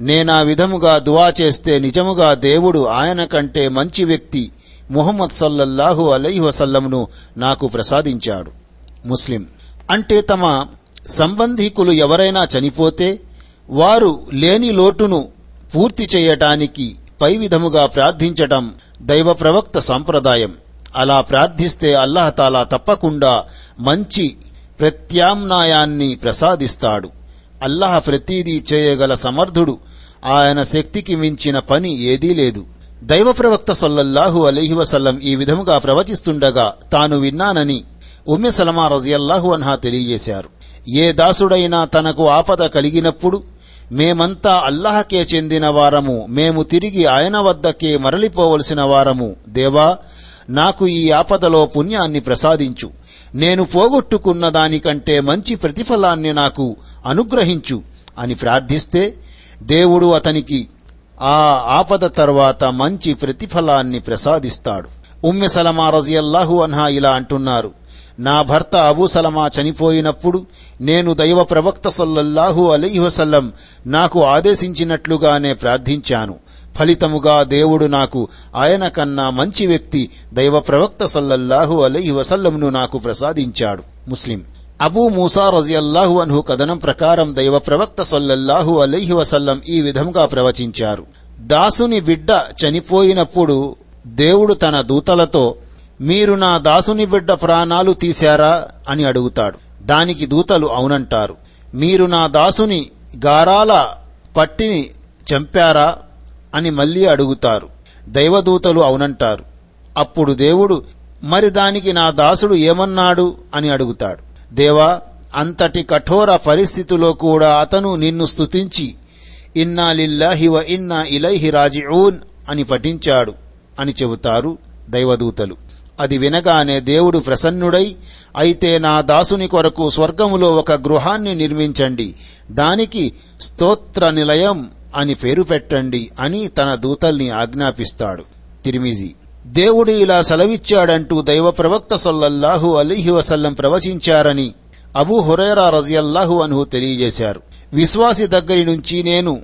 [SPEAKER 1] నేనా విధముగా దువా చేస్తే నిజముగా దేవుడు ఆయన కంటే మంచి వ్యక్తి ముహమ్మద్ సల్లల్లాహు అలైహి వసల్లంను నాకు ప్రసాదించాడు. ముస్లిం. అంటే తమ సంబంధీకులు ఎవరైనా చనిపోతే వారు లేని లోటును పూర్తి చేయటానికి పై విధముగా ప్రార్థించటం దైవ ప్రవక్త సంప్రదాయం. అలా ప్రార్థిస్తే అల్లహతాలా తప్పకుండా మంచి ప్రత్యామ్నాయాన్ని ప్రసాదిస్తాడు. అల్లహ ప్రతీదీ చేయగల సమర్థుడు. ఆయన శక్తికి మించిన పని ఏదీ లేదు. దైవ ప్రవక్త సల్లల్లాహు అలైహి వసల్లం ఈ విధముగా ప్రవచిస్తుండగా తాను విన్నానని ఉమ్మె సలమా రజియల్లాహు అన్హా తెలియజేశారు. ఏ దాసుడైనా తనకు ఆపద కలిగినప్పుడు మేమంతా అల్లాహకే చెందిన వారము మేము తిరిగి ఆయన వద్దకే మరలిపోవలసిన వారము. దేవా నాకు ఈ ఆపదలో పుణ్యాన్ని ప్రసాదించు. నేను పోగొట్టుకున్న దానికంటే మంచి ప్రతిఫలాన్ని నాకు అనుగ్రహించు అని ప్రార్థిస్తే దేవుడు అతనికి ఆ ఆపద తర్వాత మంచి ప్రతిఫలాన్ని ప్రసాదిస్తాడు. ఉమ్మె సలమా రజియల్లాహు అన్హా ఇలా అంటున్నారు. నా భర్త అబూ సలమా చనిపోయినప్పుడు నేను దైవ ప్రవక్త సల్లల్లాహు అలైహి నాకు ఆదేశించినట్లుగానే ప్రార్థించాను. ఫలితముగా దేవుడు నాకు ఆయన కన్నా మంచి వ్యక్తి దైవ ప్రవక్త సల్లల్లాహు అలహి వసల్లంను నాకు ప్రసాదించాడు. ముస్లిం. అబూ మూసా రజియల్లాహు అన్హు కథనం ప్రకారం దైవ ప్రవక్త సల్లల్లాహు అలహి వసల్లం ఈ విధంగా ప్రవచించారు. దాసుని బిడ్డ చనిపోయినప్పుడు దేవుడు తన దూతలతో మీరు నా దాసుని బిడ్డ ప్రాణాలు తీశారా? అని అడుగుతాడు. దానికి దూతలు అవునంటారు. మీరు నా దాసుని గారాల పట్టిని చంపారా? అని మళ్ళీ అడుగుతారు. దైవదూతలు అవునంటారు. అప్పుడు దేవుడు మరి దానికి నా దాసుడు ఏమన్నాడు? అని అడుగుతాడు. దేవా అంతటి కఠోర పరిస్థితిలో కూడా అతను నిన్ను స్తుతించి ఇన్నా లిల్లాహి వ ఇన్నా ఇలైహి రాజిఊన్ అని పఠించాడు అని చెబుతారు దైవదూతలు. అది వినగానే దేవుడు ప్రసన్నుడై అయితే నా దాసుని కొరకు స్వర్గములో ఒక గృహాన్ని నిర్మించండి. దానికి స్తోత్ర నిలయం అని పేరు పెట్టండి అని తన దూతల్ని ఆజ్ఞాపిస్తాడు. తిరిమిజి దేవుడు ఇలా సెలవిచ్చాడంటూ దైవ ప్రవక్త సల్లల్లాహు అలీహి వసల్లం ప్రవచించారని అబూ హురైరా రజియల్లాహు అన్హు తెలియజేశారు. విశ్వాసి దగ్గరి నుంచి నేను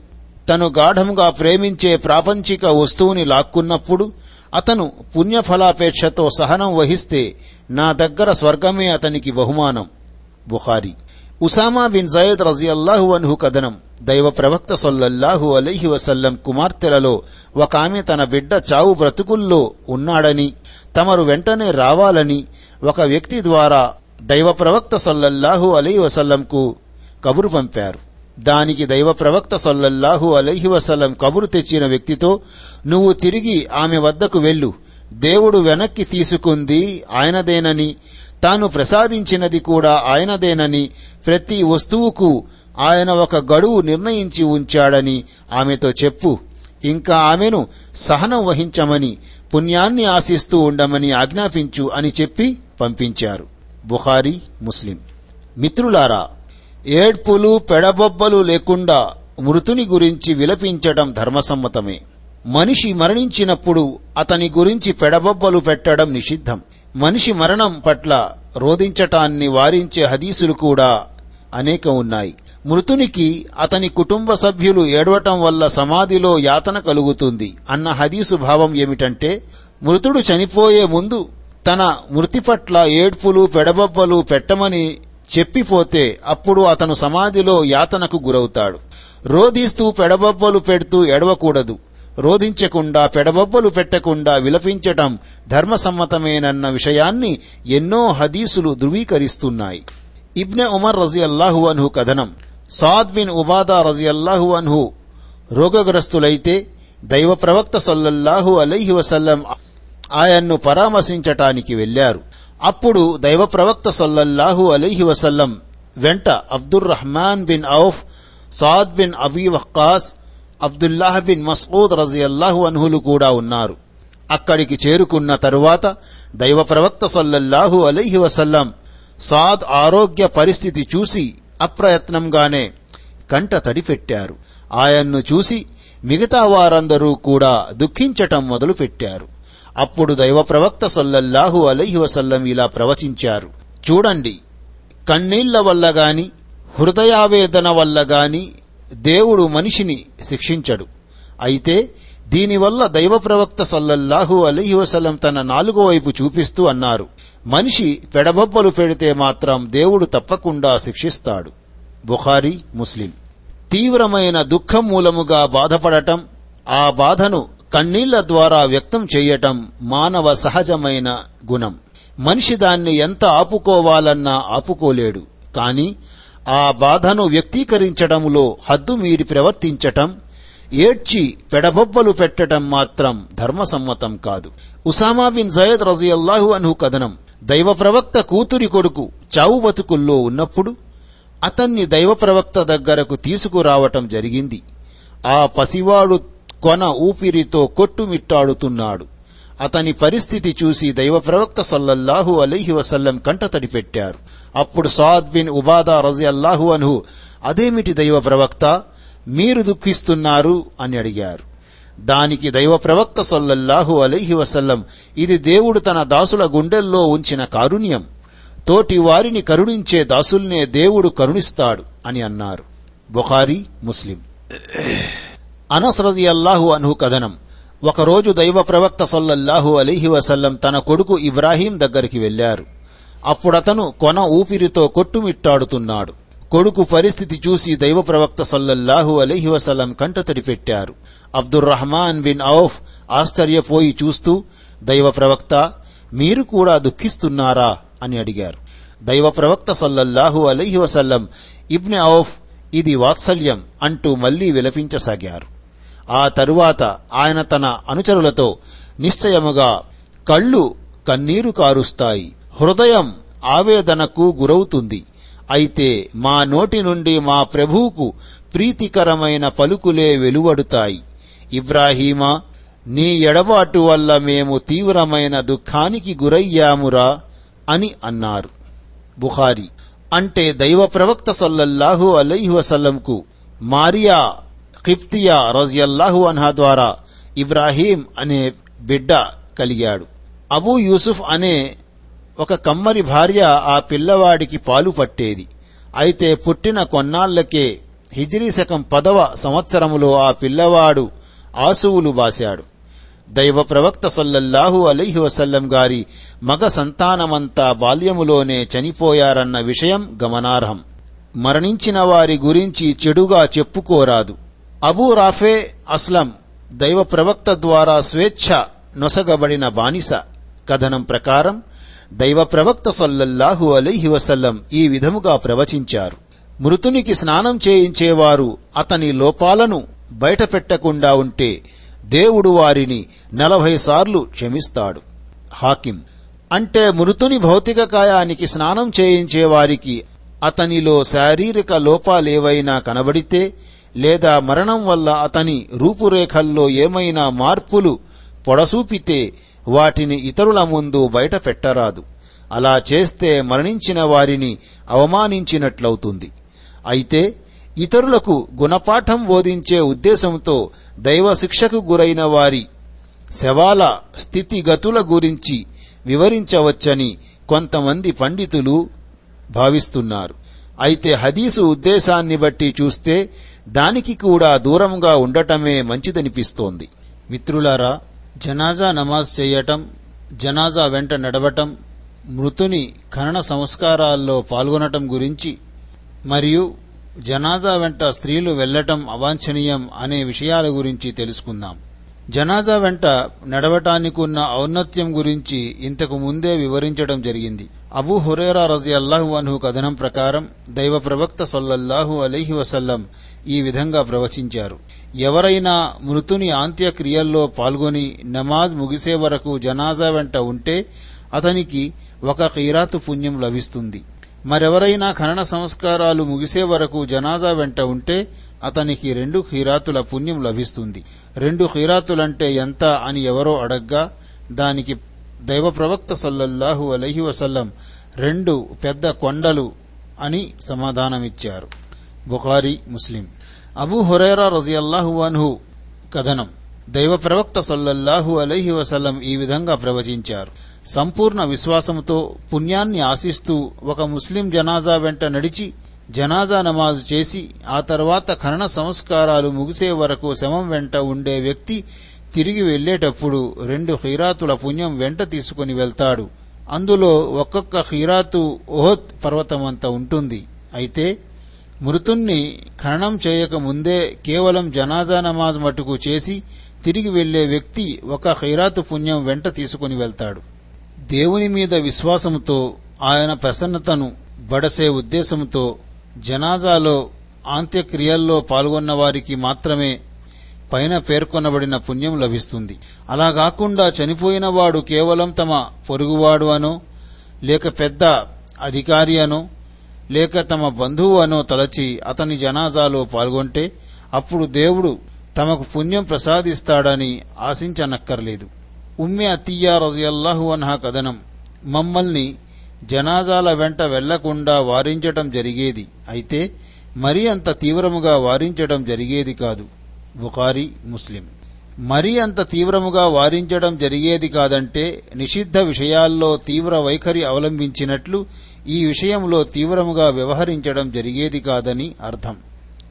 [SPEAKER 1] తను గాఢంగా ప్రేమించే ప్రాపంచిక వస్తువుని లాక్కున్నప్పుడు అతను పుణ్యఫలాపేక్షతో సహనం వహిస్తే నా దగ్గర స్వర్గమే అతనికి బహుమానం. బుఖారి ఉసామా బిన్ జయద్ రజియల్లాహు అన్హు కథనం. దైవ ప్రవక్త సొల్లల్లాహు అలీహి వసల్లం కుమార్తెలలో ఒక ఆమె తన బిడ్డ చావు బ్రతుకుల్లో ఉన్నాడని తమరు వెంటనే రావాలని ఒక వ్యక్తి ద్వారా దైవ ప్రవక్త సొల్లల్లాహు అలీ వసల్లంకు కబురు పంపారు. దానికి దైవ ప్రవక్త సొల్లల్లాహు అలైహి వసల్లం కబురు తెచ్చిన వ్యక్తితో నువ్వు తిరిగి ఆమె వద్దకు వెళ్ళు. దేవుడు వెనక్కి తీసుకుంది ఆయనదేనని తాను ప్రసాదించినది కూడా ఆయనదేనని ప్రతి వస్తువుకు ఆయన ఒక గడువు నిర్ణయించి ఉంచాడని ఆమెతో చెప్పు. ఇంకా ఆమెను సహనం వహించమని పుణ్యాన్ని ఆశిస్తూ ఉండమని ఆజ్ఞాపించు అని చెప్పి పంపించారు. బుహారీ ముస్లిం. మిత్రులారా ఏడ్పులు పెడబొబ్బలు లేకుండా మృతుని గురించి విలపించడం ధర్మసమ్మతమే. మనిషి మరణించినప్పుడు అతని గురించి పెడబొబ్బలు పెట్టడం నిషిద్ధం. మనిషి మరణం పట్ల రోధించటాన్ని వారించే హదీసులు కూడా అనేక ఉన్నాయి. మృతునికి అతని కుటుంబ సభ్యులు ఏడవటం వల్ల సమాధిలో యాతన కలుగుతుంది అన్న హదీసు భావం ఏమిటంటే మృతుడు చనిపోయే ముందు తన మృతి పట్ల ఏడ్పులు పెడబొబ్బలు పెట్టమని చెప్పిపోతే అప్పుడు అతను సమాధిలో యాతనకు గురవుతాడు. రోధిస్తూ పెడబొబ్బలు పెడుతూ ఎడవకూడదు రోధించకుండా పెడబొబ్బలు పెట్టకుండా విలపించటం ధర్మసమ్మతమేనన్న విషయాన్ని ఎన్నో హదీసులు ధృవీకరిస్తున్నాయి. ఇబ్నె ఉమర్ రజియల్లాహు అన్హు కథనం. సాద్ బిన్ ఉబాదా రజియల్లాహు అన్హు రోగగ్రస్తులైతే దైవ ప్రవక్త సల్లల్లాహు అలైహి వసల్లం ఆయన్ను పరామర్శించటానికి వెళ్ళారు అప్పుడు దైవ ప్రవక్త సల్లల్లాహు అలైహి వసల్లం వెంట Abdur Rahman bin Auf Saad bin Abi Waqqas Abdullah bin Masud రజియల్లాహు అన్హులు కూడా ఉన్నారు. అక్కడికి చేరుకున్న తరువాత దైవ ప్రవక్త సల్లల్లాహు అలైహి వసల్లం సాద్ ఆరోగ్య పరిస్థితి చూసి అప్రయత్నంగానే కంట తడిపెట్టారు. ఆయన్ను చూసి మిగతా వారందరూ కూడా దుఃఖించటం మొదలుపెట్టారు. అప్పుడు దైవ ప్రవక్త సల్లల్లాహు అలైహి వసల్లం ఇలా ప్రవచించారు. చూడండి కన్నీళ్ళ వల్ల గాని హృదయావేదన వల్ల గాని దేవుడు మనిషిని శిక్షించడు. అయితే దీనివల్ల దైవ ప్రవక్త సల్లల్లాహు అలైహి తన నాలుగో వైపు చూపిస్తూ అన్నారు మనిషి పెడబొబ్బలు పెడితే మాత్రం దేవుడు తప్పకుండా శిక్షిస్తాడు. బుఖారీ ముస్లిం. తీవ్రమైన దుఃఖం మూలముగా బాధపడటం ఆ బాధను కన్నీళ్ళ ద్వారా వ్యక్తం చేయటం మానవ సహజమైన గుణం. మనిషి దాన్ని ఎంత ఆపుకోవాలన్నా ఆపుకోలేడు. కాని ఆ బాధను వ్యక్తీకరించడంలో హద్దు మీరి ప్రవర్తించటం ఏడ్చి పెడబొబ్బలు పెట్టడం మాత్రం ధర్మసమ్మతం కాదు. ఉసామా బిన్ జయద్ రజియల్లాహు అన్హు కథనం. దైవ ప్రవక్త కూతురి కొడుకు చావు బతుకుల్లో ఉన్నప్పుడు అతన్ని దైవ ప్రవక్త దగ్గరకు తీసుకురావటం జరిగింది. ఆ పసివాడు కొన ఊపిరితో కొట్టుమిట్టాడుతున్నాడు. అతని పరిస్థితి చూసి దైవ ప్రవక్త సల్లల్లాహు అలైహి వసల్లం కంటతడి పెట్టారు. అప్పుడు సాద్ బిన్ ఉబాదా రజియల్లాహు అన్హు అదేమిటి దైవ ప్రవక్త మీరు దుఃఖిస్తున్నారు అని అడిగారు. దానికి దైవ ప్రవక్త సల్లల్లాహు అలైహి వసల్లం ఇది దేవుడు తన దాసుల గుండెల్లో ఉంచిన కారుణ్యం. తోటి వారిని కరుణించే దాసుల్నే దేవుడు కరుణిస్తాడు అని అన్నారు. బుఖారీ ముస్లిం. అనస్ రజియల్లాహు అన్హు కథనం. ఒకరోజు దైవ ప్రవక్త సల్లల్లాహు అలీహి వసల్లం తన కొడుకు ఇబ్రాహీం దగ్గరికి వెళ్ళారు అప్పుడతను కొన ఊపిరితో కొట్టుమిట్టాడుతున్నాడు. కొడుకు పరిస్థితి చూసి దైవ ప్రవక్త సల్లల్లాహు అలీహి వసలం కంటతడి పెట్టారు అబ్దుర్ రహమాన్ బిన్ ఔఫ్ ఆశ్చర్యపోయి చూస్తూ దైవ ప్రవక్త మీరు కూడా దుఃఖిస్తున్నారా? అని అడిగారు. దైవ ప్రవక్త సల్లల్లాహు అలీహి వసల్లం ఇబ్నె ఔఫ్ ఇది వాత్సల్యం అంటూ మళ్ళీ విలపించసాగారు. ఆ తరువాత ఆయన తన అనుచరులతో నిశ్చయముగా కళ్ళు కన్నీరు కారుస్తాయి హృదయం ఆవేదనకు గురవుతుంది అయితే మా నోటి నుండి మా ప్రభువుకు ప్రీతికరమైన పలుకులే వెలువడుతాయి. ఇబ్రాహీమా నీ ఎడబాటు వల్ల మేము తీవ్రమైన దుఃఖానికి గురయ్యామురా అని అన్నారు. బుఖారి. అంటే దైవ ప్రవక్త సల్లల్లాహు అలైహి వసల్లంకు మారియా ఖిఫ్తియా రజియల్లాహు అన్హా ద్వారా ఇబ్రాహీం అనే బిడ్డ కలిగాడు. అబూ యూసుఫ్ అనే ఒక కమ్మరి భార్య ఆ పిల్లవాడికి పాలు పట్టేది. అయితే పుట్టిన కొన్నాళ్ళకే హిజ్రీ శకం పదవ సంవత్సరములో ఆ పిల్లవాడు ఆసువులు బాశాడు దైవ ప్రవక్త సల్లల్లాహు అలీహి వసల్లం గారి మగ సంతానమంతా బాల్యములోనే చనిపోయారన్న విషయం గమనార్హం. మరణించిన వారి గురించి చెడుగా చెప్పుకోరాదు. అబూ రాఫే అస్లం దైవ ప్రవక్త ద్వారా స్వేచ్ఛ నొసగబడిన బానిస. కథనం ప్రకారం దైవ ప్రవక్త సల్లల్లాహు అలైహి వసల్లం ఈ విధముగా ప్రవచించారు. మృతునికి స్నానం చేయించేవారు అతని లోపాలను బయటపెట్టకుండా ఉంటే దేవుడు వారిని నలభై సార్లు క్షమిస్తాడు. హాకిం. అంటే మృతుని భౌతిక కాయానికి స్నానం చేయించేవారికి అతనిలో శారీరక లోపాలేవైనా కనబడితే లేదా మరణం వల్ల అతని రూపురేఖల్లో ఏమైనా మార్పులు పొడసూపితే వాటిని ఇతరుల ముందు బయట పెట్టరాదు. అలా చేస్తే మరణించిన వారిని అవమానించినట్లవుతుంది. అయితే ఇతరులకు గుణపాఠం బోధించే ఉద్దేశంతో దైవ శిక్షకు గురైన వారి శవాల స్థితిగతుల గురించి వివరించవచ్చని కొంతమంది పండితులు భావిస్తున్నారు. అయితే హదీసు ఉద్దేశాన్ని బట్టి చూస్తే దానికి కూడా దూరంగా ఉండటమే మంచిదనిపిస్తోంది. మిత్రులారా జనాజా నమాజ్ చేయటం జనాజా వెంట నడవటం మృతుని ఖనన సంస్కారాల్లో పాల్గొనటం గురించి మరియు జనాజా వెంట స్త్రీలు వెళ్ళటం అవాంఛనీయం అనే విషయాల గురించి తెలుసుకుందాం. జనాజా వెంట నడవటానికున్న ఔన్నత్యం గురించి ఇంతకు ముందే వివరించడం జరిగింది. అబూ హురేరా రజి అల్లాహు అన్హు కథనం ప్రకారం దైవ ప్రవక్త సొల్లల్లాహు అలీహి వసల్లం ఈ విధంగా ప్రవచించారు. ఎవరైనా మృతుని అంత్యక్రియల్లో పాల్గొని నమాజ్ ముగిసే వరకు జనాజా వెంట ఉంటే అతనికి ఒక ఖీరాతు పుణ్యం లభిస్తుంది. మరెవరైనా ఖనన సంస్కారాలు ముగిసే వరకు జనాజా వెంట ఉంటే అతనికి రెండు ఖీరాతుల పుణ్యం లభిస్తుంది. రెండు ఖీరాతులంటే ఎంత అని ఎవరో అడగ్గా దానికి దైవ ప్రవక్త సల్లల్లాహు అలహి వసల్లం రెండు పెద్ద కొండలు అని సమాధానమిచ్చారు. బుఖారి ముస్లిం. అబూ హురైరా రజియల్లాహు అన్హు కథనం. దైవ ప్రవక్త సల్లల్లాహు అలైహి వసల్లం ఈ విధంగా ప్రవచించారు. సంపూర్ణ విశ్వాసంతో పుణ్యాన్ని ఆశిస్తూ ఒక ముస్లిం జనాజా వెంట నడిచి జనాజా నమాజు చేసి ఆ తర్వాత ఖనన సంస్కారాలు ముగిసే వరకు శమం వెంట ఉండే వ్యక్తి తిరిగి వెళ్ళేటప్పుడు రెండు ఖీరాతుల పుణ్యం వెంట తీసుకుని వెళ్తాడు. అందులో ఒక్కొక్క ఖీరాతు ఓహత్ పర్వతమంత ఉంటుంది. అయితే మృతుణ్ణి ఖననం చేయక ముందే కేవలం జనాజా నమాజ్ మటుకు చేసి తిరిగి వెళ్ళే వ్యక్తి ఒక ఖైరాతు పుణ్యం వెంట తీసుకుని వెళ్తాడు. దేవుని మీద విశ్వాసంతో ఆయన ప్రసన్నతను బడసే ఉద్దేశంతో జనాజాలో అంత్యక్రియల్లో పాల్గొన్న వారికి మాత్రమే పైన పేర్కొనబడిన పుణ్యం లభిస్తుంది. అలా కాకుండా చనిపోయిన వాడు కేవలం తమ పొరుగువాడు అనో లేక పెద్ద అధికారి అనో లేక తమ బంధువు అనో తలచి అతని జనాజాలో పాల్గొంటే అప్పుడు దేవుడు తమకు పుణ్యం ప్రసాదిస్తాడని ఆశించనక్కర్లేదు. ఉమ్మె అతియ్యా రజయల్లాహు అన్హా కథనం. మమ్మల్ని జనాజాల వెంట వెళ్ళకుండా వారించటం జరిగేది. అయితే మరీ అంత తీవ్రముగా వారించడం జరిగేది కాదు. బుఖారి ముస్లిం. మరీ అంత తీవ్రముగా వారించడం జరిగేది కాదంటే నిషిద్ధ విషయాల్లో తీవ్ర వైఖరి అవలంబించినట్లు ఈ విషయంలో తీవ్రముగా వ్యవహరించడం జరిగేది కాదని అర్థం.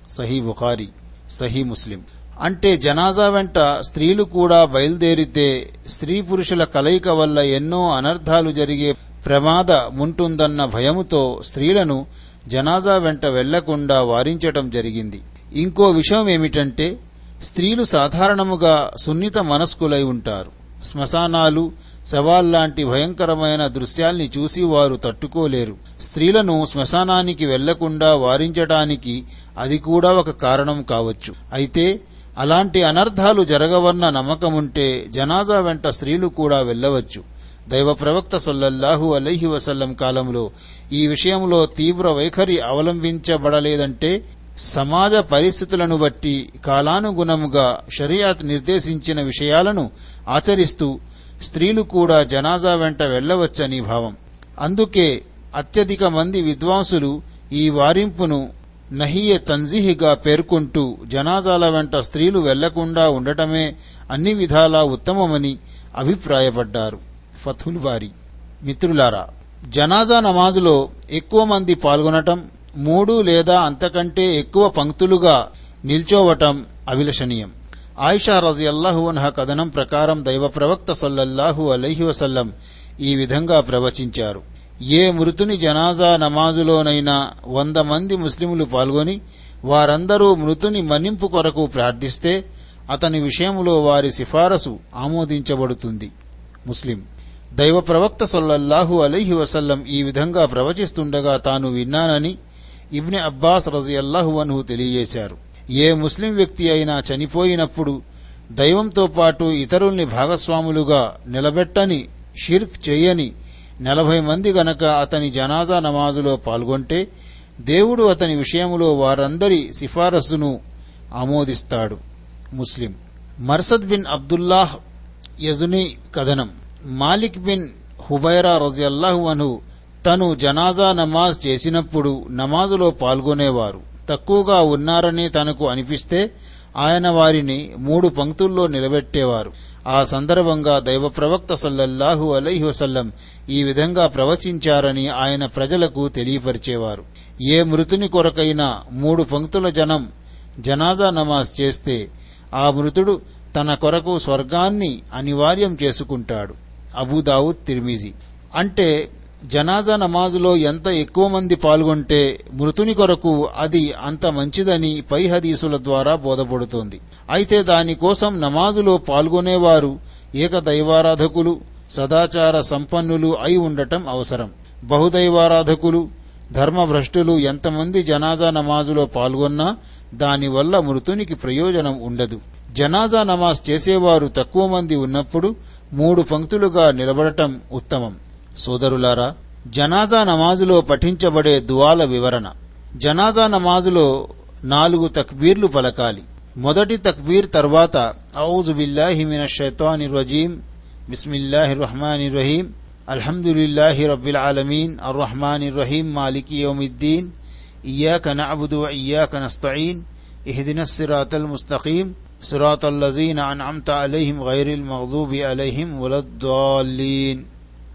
[SPEAKER 1] సహీ బుఖారి సహీ ముస్లిం. అంటే జనాజా వెంట స్త్రీలు కూడా బయలుదేరితే స్త్రీ పురుషుల కలయిక వల్ల ఎన్నో అనర్థాలు జరిగే ప్రమాద ఉంటుందన్న భయముతో స్త్రీలను జనాజా వెంట వెళ్ళకుండా వారించటం జరిగింది. ఇంకో విషయం ఏమిటంటే స్త్రీలు సాధారణముగా సున్నిత మనస్కులై ఉంటారు. శ్మశానాలు శవాల్లాంటి భయంకరమైన దృశ్యాల్ని చూసి వారు తట్టుకోలేరు. స్త్రీలను శ్మశానానికి వెళ్ళకుండా వారించటానికి అది కూడా ఒక కారణం కావచ్చు. అయితే అలాంటి అనర్థాలు జరగవన్న నమ్మకముంటే జనాజా వెంట స్త్రీలు కూడా వెళ్ళవచ్చు. దైవ ప్రవక్త సొల్లల్లాహు అలైహి వసల్లం కాలంలో ఈ విషయంలో తీవ్ర వైఖరి అవలంబించబడలేదంటే సమాజ పరిస్థితులను బట్టి కాలానుగుణముగా షరియాత్ నిర్దేశించిన విషయాలను ఆచరిస్తూ స్త్రీలు కూడా జనాజా వెంట వెళ్ళవచ్చని భావం. అందుకే అత్యధిక మంది విద్వాంసులు ఈ వారింపును నహియే తంజీహిగా పేర్కొంటూ జనాజాల వెంట స్త్రీలు వెళ్ళకుండా ఉండటమే అన్ని విధాలా ఉత్తమమని అభిప్రాయపడ్డారు. ఫథుల్ వారి మిత్రులారా జనాజా నమాజులో ఎక్కువ మంది పాల్గొనటం మూడు లేదా అంతకంటే ఎక్కువ పంక్తులుగా నిల్చోవటం అభిలషణీయం. ఆయిషా రజియల్లాహు అన్హ కథనం ప్రకారం దైవ ప్రవక్త సల్లల్లాహు అలైహి వసల్లం ఈ విధంగా ప్రవచించారు. ఏ మృతుని జనాజా నమాజులోనైనా వంద మంది ముస్లిములు పాల్గొని వారందరూ మృతుని మన్నింపు కొరకు ప్రార్థిస్తే అతని విషయంలో వారి సిఫారసు ఆమోదించబడుతుంది. ముస్లిం. దైవ ప్రవక్త సొల్లల్లాహు అలైహి వసల్లం ఈ విధంగా ప్రవచిస్తుండగా తాను విన్నానని ఇబ్ని అబ్బాస్ రజియల్లాహు అన్హు తెలియజేశారు. ఏ ముస్లిం వ్యక్తి అయినా చనిపోయినప్పుడు దైవంతో పాటు ఇతరుల్ని భాగస్వాములుగా నిలబెట్టని షిర్క్ చేయని నలభై మంది గనక అతని జనాజా నమాజులో పాల్గొంటే దేవుడు అతని విషయంలో వారందరి సిఫారసును ఆమోదిస్తాడు. ముస్లిం. మర్సద్ బిన్ అబ్దుల్లాహ్ యజుని కథనం. మాలిక్ బిన్ హుబైరా రజియల్లాహు అను తను జనాజా నమాజ్ చేసినప్పుడు నమాజులో పాల్గొనేవారు. తక్కువగా ఉన్నారని తనకు అనిపిస్తే ఆయన వారిని మూడు పంక్తుల్లో నిలబెట్టేవారు. ఆ సందర్భంగా దైవ ప్రవక్త సల్లల్లాహు అలైహి వసల్లం ఈ విధంగా ప్రవచించారని ఆయన ప్రజలకు తెలియపరిచేవారు. ఏ మృతుని కొరకైనా మూడు పంక్తుల జనం జనాజా నమాజ్ చేస్తే ఆ మృతుడు తన కొరకు స్వర్గాన్ని అనివార్యం చేసుకుంటాడు. అబూదావుద్ తిర్మిజీ. అంటే జనాజా నమాజులో ఎంత ఎక్కువ మంది పాల్గొంటే మృతుని కొరకు అది అంత మంచిదని పై హదీసుల ద్వారా బోధపడుతోంది. అయితే దానికోసం నమాజులో పాల్గొనేవారు ఏకదైవారాధకులు సదాచార సంపన్నులు అయి ఉండటం అవసరం. బహుదైవారాధకులు ధర్మభ్రష్టులు ఎంతమంది జనాజా నమాజులో పాల్గొన్నా దానివల్ల మృతునికి ప్రయోజనం ఉండదు. జనాజా నమాజ్ చేసేవారు తక్కువ మంది ఉన్నప్పుడు మూడు పంక్తులుగా నిలబడటం ఉత్తమం. సోదరులారా، జనాజా నమాజులో పఠించబడే దువాల వివరణ. జనాజా నమాజులో నాలుగు తక్బీర్లు పలకాలి. మొదటి తక్బీర్ తర్వాత، ఔజు బిల్లాహిమిన షైతాని రజీం బిస్మిల్లాహి రహమాన్ రహీం الحمدللہ رب العالمین الرحمن الرحیم مالک یوم الدین ایاک نعبد و ایاک نستعین اہدنا الصراط المستقیم صراط الذین انعمت علیہم غیر المغضوب علیہم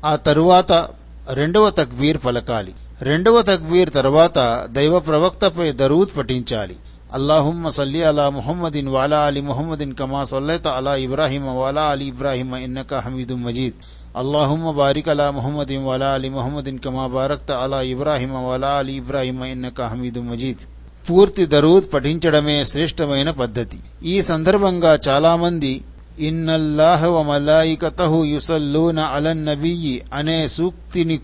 [SPEAKER 1] ఆ తరువాత రెండవ తక్బీర్ పలకాలి. రెండవ తక్బీర్ తర్వాత దైవ ప్రవక్తపై దరూద్ పఠించాలి. అల్లాహుమ్మ సల్లి అలా ముహమ్మదిన్ వాలా అలీ ముహమ్మదిన్ కమా సల్లైత అలా ఇబ్రాహిమ వాలా అలీ ఇబ్రాహిమ ఇన్నక హమీదు మజీద్. అల్లాహుమ్మ బారిక్ అలా ముహమ్మదిన్ వాలా అలీ ముహమ్మదిన్ కమా బారక్త అలా ఇబ్రాహిమ వాలా అలీ ఇబ్రాహిమ ఇన్నక హమీదు మజీద్. పూర్తి దరూద్ పఠించడమే శ్రేష్టమైన పద్ధతి. ఈ సందర్భంగా చాలామంది ఇన్నల్లాహ వ మలాయికతహు యుసల్లూన అలన్ నబియ్యి అనే సూక్తిని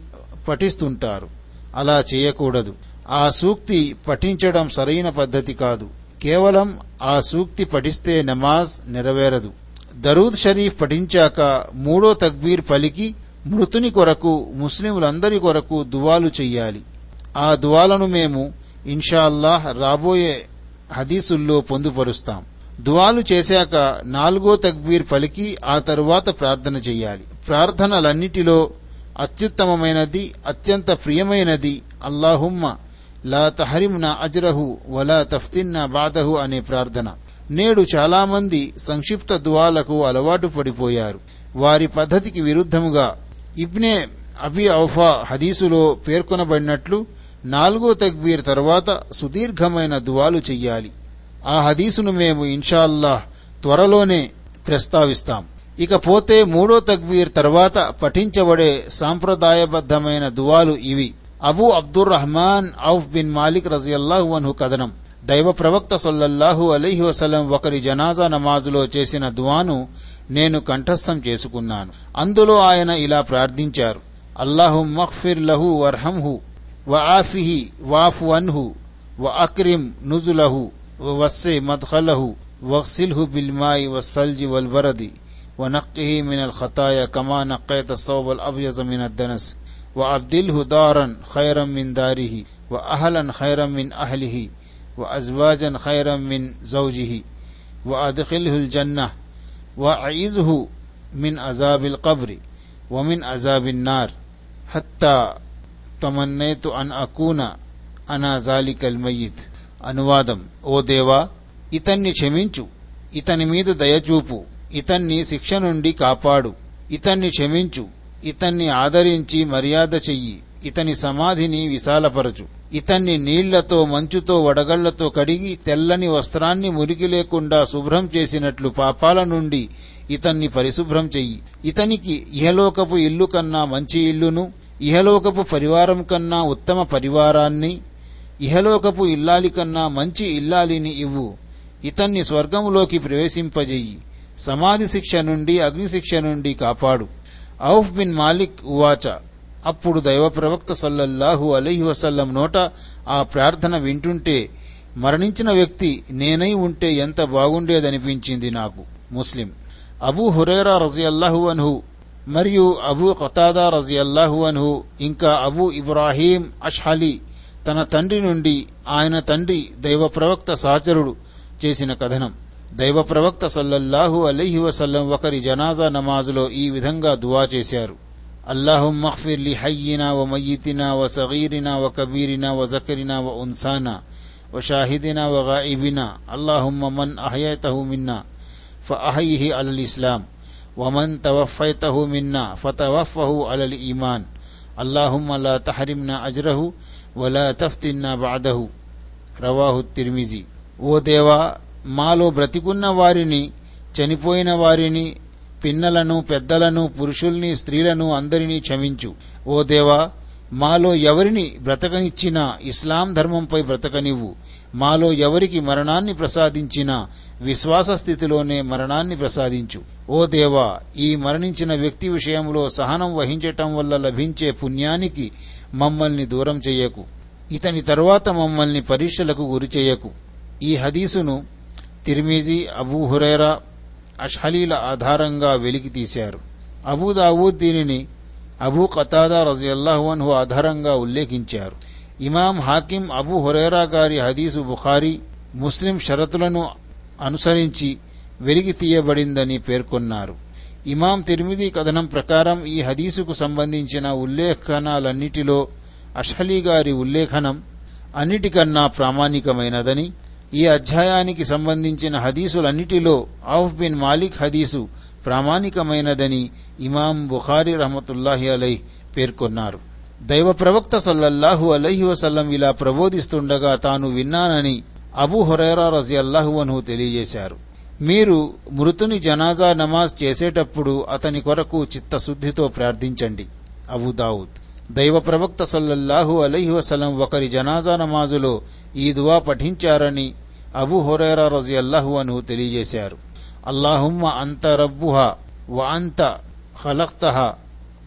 [SPEAKER 1] పఠిస్తుంటారు. అలా చేయకూడదు. ఆ సూక్తి పఠించడం సరైన పద్ధతి కాదు. కేవలం ఆ సూక్తి పఠిస్తే నమాజ్ నెరవేరదు. దరూద్ షరీఫ్ పఠించాక మూడో తక్బీర్ పలికి మృతుని కొరకు ముస్లింలందరి కొరకు దువాలు చెయ్యాలి. ఆ దువాలను మేము ఇన్షాల్లాహ్ రాబోయే హదీసుల్లో పొందుపరుస్తాం. దువాలు చేశాక నాలుగో తక్బీర్ పలికి ఆ తరువాత ప్రార్థన చెయ్యాలి ప్రార్థనలన్నిటిలో అత్యుత్తమమైనది అత్యంత ప్రియమైనది అల్లాహుమ్మ లా తహరిమ్న అజ్రహు వలా తఫ్తిన్న బాదహు అనే ప్రార్థన. నేడు చాలామంది సంక్షిప్త దువాలకు అలవాటు పడిపోయారు. వారి పద్ధతికి విరుద్ధముగా ఇబ్నే అబి ఔఫా హదీసులో పేర్కొనబడినట్లు నాలుగో తక్బీర్ తర్వాత సుదీర్ఘమైన దువాలు చెయ్యాలి. ఆ హదీసును మేము ఇన్షాల్లా త్వరలోనే ప్రస్తావిస్తాం. ఇకపోతే మూడో తక్బీర్ తర్వాత పఠించబడే సాంప్రదాయబద్ధమైన దువాలు ఇవి. Abu Abdur Rahman Auf bin Malik రజియల్లాహు అన్హు కథనం. దైవ ప్రవక్త సొల్లహు అలీహి వసలం ఒకరి జనాజా నమాజులో చేసిన దువాను నేను కంఠస్థం చేసుకున్నాను. అందులో ఆయన ఇలా ప్రార్థించారు. అల్లాహు మహ్ఫిర్ లహు వర్హంహు వఆఫిహి వాఫు అన్హు అక్రిం నుజులహు ووسع مدخله واغسله بالماء والثلج والبرد ونقه من الخطايا كما نقيت الثوب الأبيض من الدنس وأبدله دارا خيرا من داره وأهلا خيرا من أهله وأزواجا خيرا من زوجه وأدخله الجنة وأعيذه من عذاب القبر ومن عذاب النار حتى تمنيت أن أكون أنا ذلك الميت. అనువాదం. ఓ దేవా ఇతన్ని క్షమించు. ఇతని మీద దయచూపు ఇతన్ని శిక్ష నుండి కాపాడు. ఇతన్ని క్షమించు. ఇతన్ని ఆదరించి మర్యాద చెయ్యి. ఇతని సమాధిని విశాలపరచు. ఇతన్ని నీళ్ళతో మంచుతో వడగళ్ళతో కడిగి తెల్లని వస్త్రాన్ని మురికి లేకుండా శుభ్రం చేసినట్లు పాపాల నుండి ఇతన్ని పరిశుభ్రం చెయ్యి. ఇతనికి ఇహలోకపు ఇల్లు కన్నా మంచి ఇల్లును ఇహలోకపు పరివారం కన్నా ఉత్తమ పరివారాన్ని ఇహలోకపు ఇల్లాలి కన్నా మంచి ఇల్లాలిని ఇవ్వు. ఇతన్ని స్వర్గములోకి ప్రవేశింపజెయ్యి సమాధి శిక్ష నుండి అగ్నిశిక్ష నుండి కాపాడు. ఔఫ్ బిన్ మాలిక్ ఉవాచ. అప్పుడు దైవ ప్రవక్త సల్లల్లాహు అలైహి వసల్లం నోట ఆ ప్రార్థన వింటుంటే మరణించిన వ్యక్తి నేనై ఉంటే ఎంత బాగుండేదనిపించింది నాకు. ముస్లిం. అబూ హురేరా రజియల్లాహు అన్హు మరియు అబూ ఖతాదా రజియల్లాహు అన్హు ఇంకా అబూ ఇబ్రాహీం అష్హలీ తన తండ్రి నుండి ఆయన తండ్రి దైవ ప్రవక్త సహచరుడు చేసిన కథనం దైవ ప్రవక్త సల్లల్లాహు అలైహి వసల్లం ఒకరి జనాజా నమాజులో ఈ విధంగా దువా చేశారు اللهم اغفر لحينا وميتنا وصغيرنا وكبيرنا وذكرنا وأنسانا وشاهدنا وغائبنا اللهم من أحييته منا فأحيه على الإسلام ومن توفيته منا فتوفه على الإيمان اللهم لا تحرمنا أجره వలా తఫ్తిన్నా బాదహు రవాహు తిరిమిజి ఓ దేవా మాలో బ్రతికున్న వారిని చనిపోయిన వారిని పిన్నలను పెద్దలను పురుషుల్ని స్త్రీలను అందరినీ క్షమించు. ఓ దేవా మాలో ఎవరిని బ్రతకనిచ్చినా ఇస్లాం ధర్మంపై బ్రతకనివ్వు. మాలో ఎవరికి మరణాన్ని ప్రసాదించినా విశ్వాస స్థితిలోనే మరణాన్ని ప్రసాదించు. ఓ దేవా ఈ మరణించిన వ్యక్తి విషయంలో సహనం వహించటం వల్ల లభించే పుణ్యానికి మమ్మల్ని దూరం చెయ్యకు ఇతని తరువాత మమ్మల్ని పరీక్షలకు గురి చేయకు. ఈ హదీసును తిర్మిజీ అబూ హురైరా అష్హలీల ఆధారంగా వెలికి తీశారు. అబూదావూద్ దీనిని అబూ కతాదా రజియల్లాహు ఆధారంగా ఉల్లేఖించారు. ఇమాం హాకిం అబూ హురైరా గారి హదీసు బుఖారీ ముస్లిం షరతులను అనుసరించి వెలికి తీయబడిందని పేర్కొన్నారు. ఇమాం తిరిమిది కథనం ప్రకారం ఈ హదీసుకు సంబంధించిన ఉల్లేఖనాలన్నిటిలో అషలీ గారి ఉల్లేఖనం అన్నిటికన్నా ప్రామాణికమైనదని ఈ అధ్యాయానికి సంబంధించిన హదీసులన్నిటిలో ఆఫ్ బిన్ మాలిక్ హదీసు ప్రామాణికమైనదని ఇమాం బుఖారి రహమతుల్లాహి అలై పేర్కొన్నారు. దైవ ప్రవక్త సల్లల్లాహు అలహి వసల్లం ఇలా ప్రబోధిస్తుండగా తాను విన్నానని అబూ హురైరా రజియల్లాహు అన్హు తెలియజేశారు. మీరు మృతుని జనాజా నమాజ్ చేసేటప్పుడు అతని కొరకు చిత్తశుద్ధితో ప్రార్థించండి. అబుదావుద్ దైవ ప్రవక్త సల్లల్లాహు అలైహి వసలం ఒకరి జనాజా నమాజులో ఈ దువా పఠించారని అబు హురైరా రజియల్లాహు అను తెలియజేశారు. అల్లాహుమ్మ అంత రబ్బుహ వ అంత ఖలక్తహ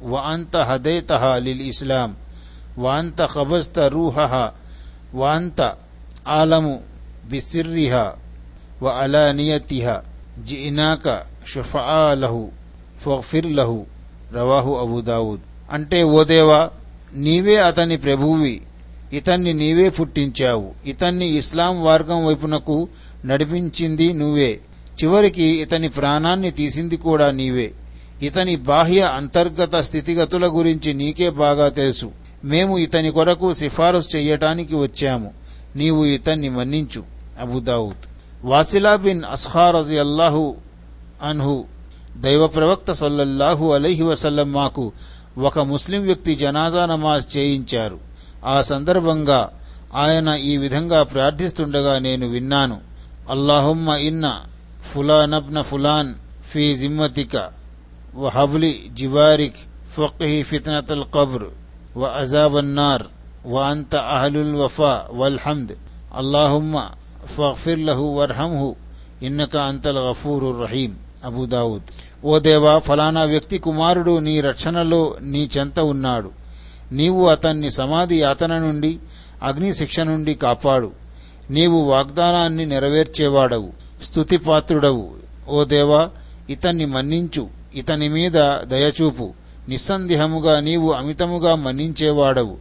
[SPEAKER 1] వ అంత హదైతహ లిల్ ఇస్లాం వ అంత ఖబస్త రూహహ వ అంత ఆలము బిసిర్రిహ వ అలానియతిహ జినాక షుఫా లహు ఫిర్ లహు రవాహు అబుదావుద్ అంటే ఓ దేవా నీవే అతని ప్రభువి. ఇతన్ని నీవే పుట్టించావు. ఇతన్ని ఇస్లాం మార్గం వైపునకు నడిపించింది నువ్వే. చివరికి ఇతని ప్రాణాన్ని తీసింది కూడా నీవే. ఇతని బాహ్య అంతర్గత స్థితిగతుల గురించి నీకే బాగా తెలుసు. మేము ఇతని కొరకు సిఫారసు చెయ్యటానికి వచ్చాము. నీవు ఇతన్ని మన్నించు. అబుదావుద్ వాసిలా బిన్ అస్హార్ అల్లాహు అన్హు దైవ ప్రవక్త సల్లల్లాహు అలైహి వసల్లం మాకు ఒక ముస్లిం వ్యక్తి జనాజా నమాజ్ చేయించారు. ఆ సందర్భంగా ఆయన ఈ విధంగా ప్రార్థిస్తుండగా నేను విన్నాను. అల్లాహుమ్మ ఇన్న ఫులానబ్న ఫులాన్ ఫీ జిమ్మతిక వహబ్లి జివారిక్ ఫక్హి ఫిత్నతల్ కబ్ర్ వ అజాబన్నార్ వ అంత అహలుల్ వఫా వల్ హమ్ద్ అల్లాహుమ్మ ఫిర్ లహు వర్హంహు ఇన్నక అంతల్ గఫూరు రహీం అబూదావుద్ ఓ దేవా ఫలానా వ్యక్తి కుమారుడు నీ రక్షణలో నీ చెంత ఉన్నాడు. నీవు అతన్ని సమాధి యాతన నుండి అగ్ని శిక్ష నుండి కాపాడు. నీవు వాగ్దానాన్ని నెరవేర్చేవాడవు స్థుతిపాత్రుడవు ఓ దేవా ఇతన్ని మన్నించు ఇతని మీద దయచూపు. నిస్సందేహముగా నీవు అమితముగా మన్నించేవాడవు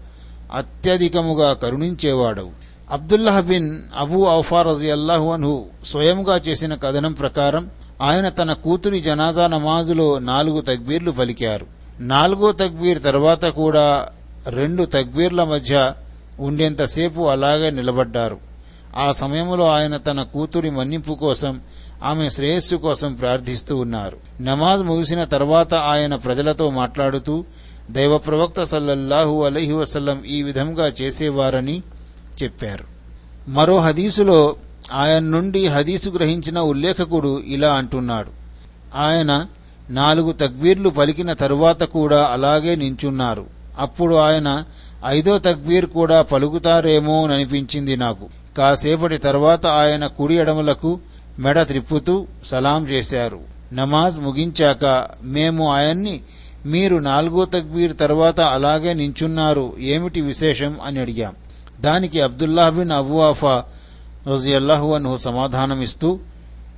[SPEAKER 1] అత్యధికముగా కరుణించేవాడవు. అబ్దుల్లాహ్ బిన్ అబూ ఔఫా రజియల్లాహు అన్హు స్వయంగా చేసిన కథనం ప్రకారం ఆయన తన కూతురి జనాజా నమాజులో నాలుగు తక్బీర్లు పలికారు. నాలుగో తక్బీర్ తర్వాత కూడా రెండు తక్బీర్ల మధ్య ఉండేంతసేపు అలాగే నిలబడ్డారు. ఆ సమయంలో ఆయన తన కూతురి మన్నింపు కోసం ఆమె శ్రేయస్సు కోసం ప్రార్థిస్తూ ఉన్నారు. నమాజ్ ముగిసిన తర్వాత ఆయన ప్రజలతో మాట్లాడుతూ దైవ ప్రవక్త సల్లల్లాహు అలహి వసల్లం ఈ విధంగా చేసేవారని చెప్పారు. మరో హదీసులో ఆయన నుండి హదీసు గ్రహించిన ఉల్లేఖకుడు ఇలా అంటున్నాడు. ఆయన నాలుగు తక్బీర్లు పలికిన తరువాత కూడా అలాగే నించున్నారు. అప్పుడు ఆయన ఐదో తక్బీర్ కూడా పలుకుతారేమోననిపించింది నాకు. కాసేపటి తర్వాత ఆయన కుడి ఎడమలకు మెడ త్రిప్పుతూ సలాం చేశారు. నమాజ్ ముగించాక మేము ఆయన్ని మీరు నాలుగో తక్బీర్ తర్వాత అలాగే నించున్నారు. ఏమిటి విశేషం అని అడిగాం. దానికి అబ్దుల్లాహ్ బిన్ అబువాఫా రజియల్లాహు అను సమాధానమిస్తూ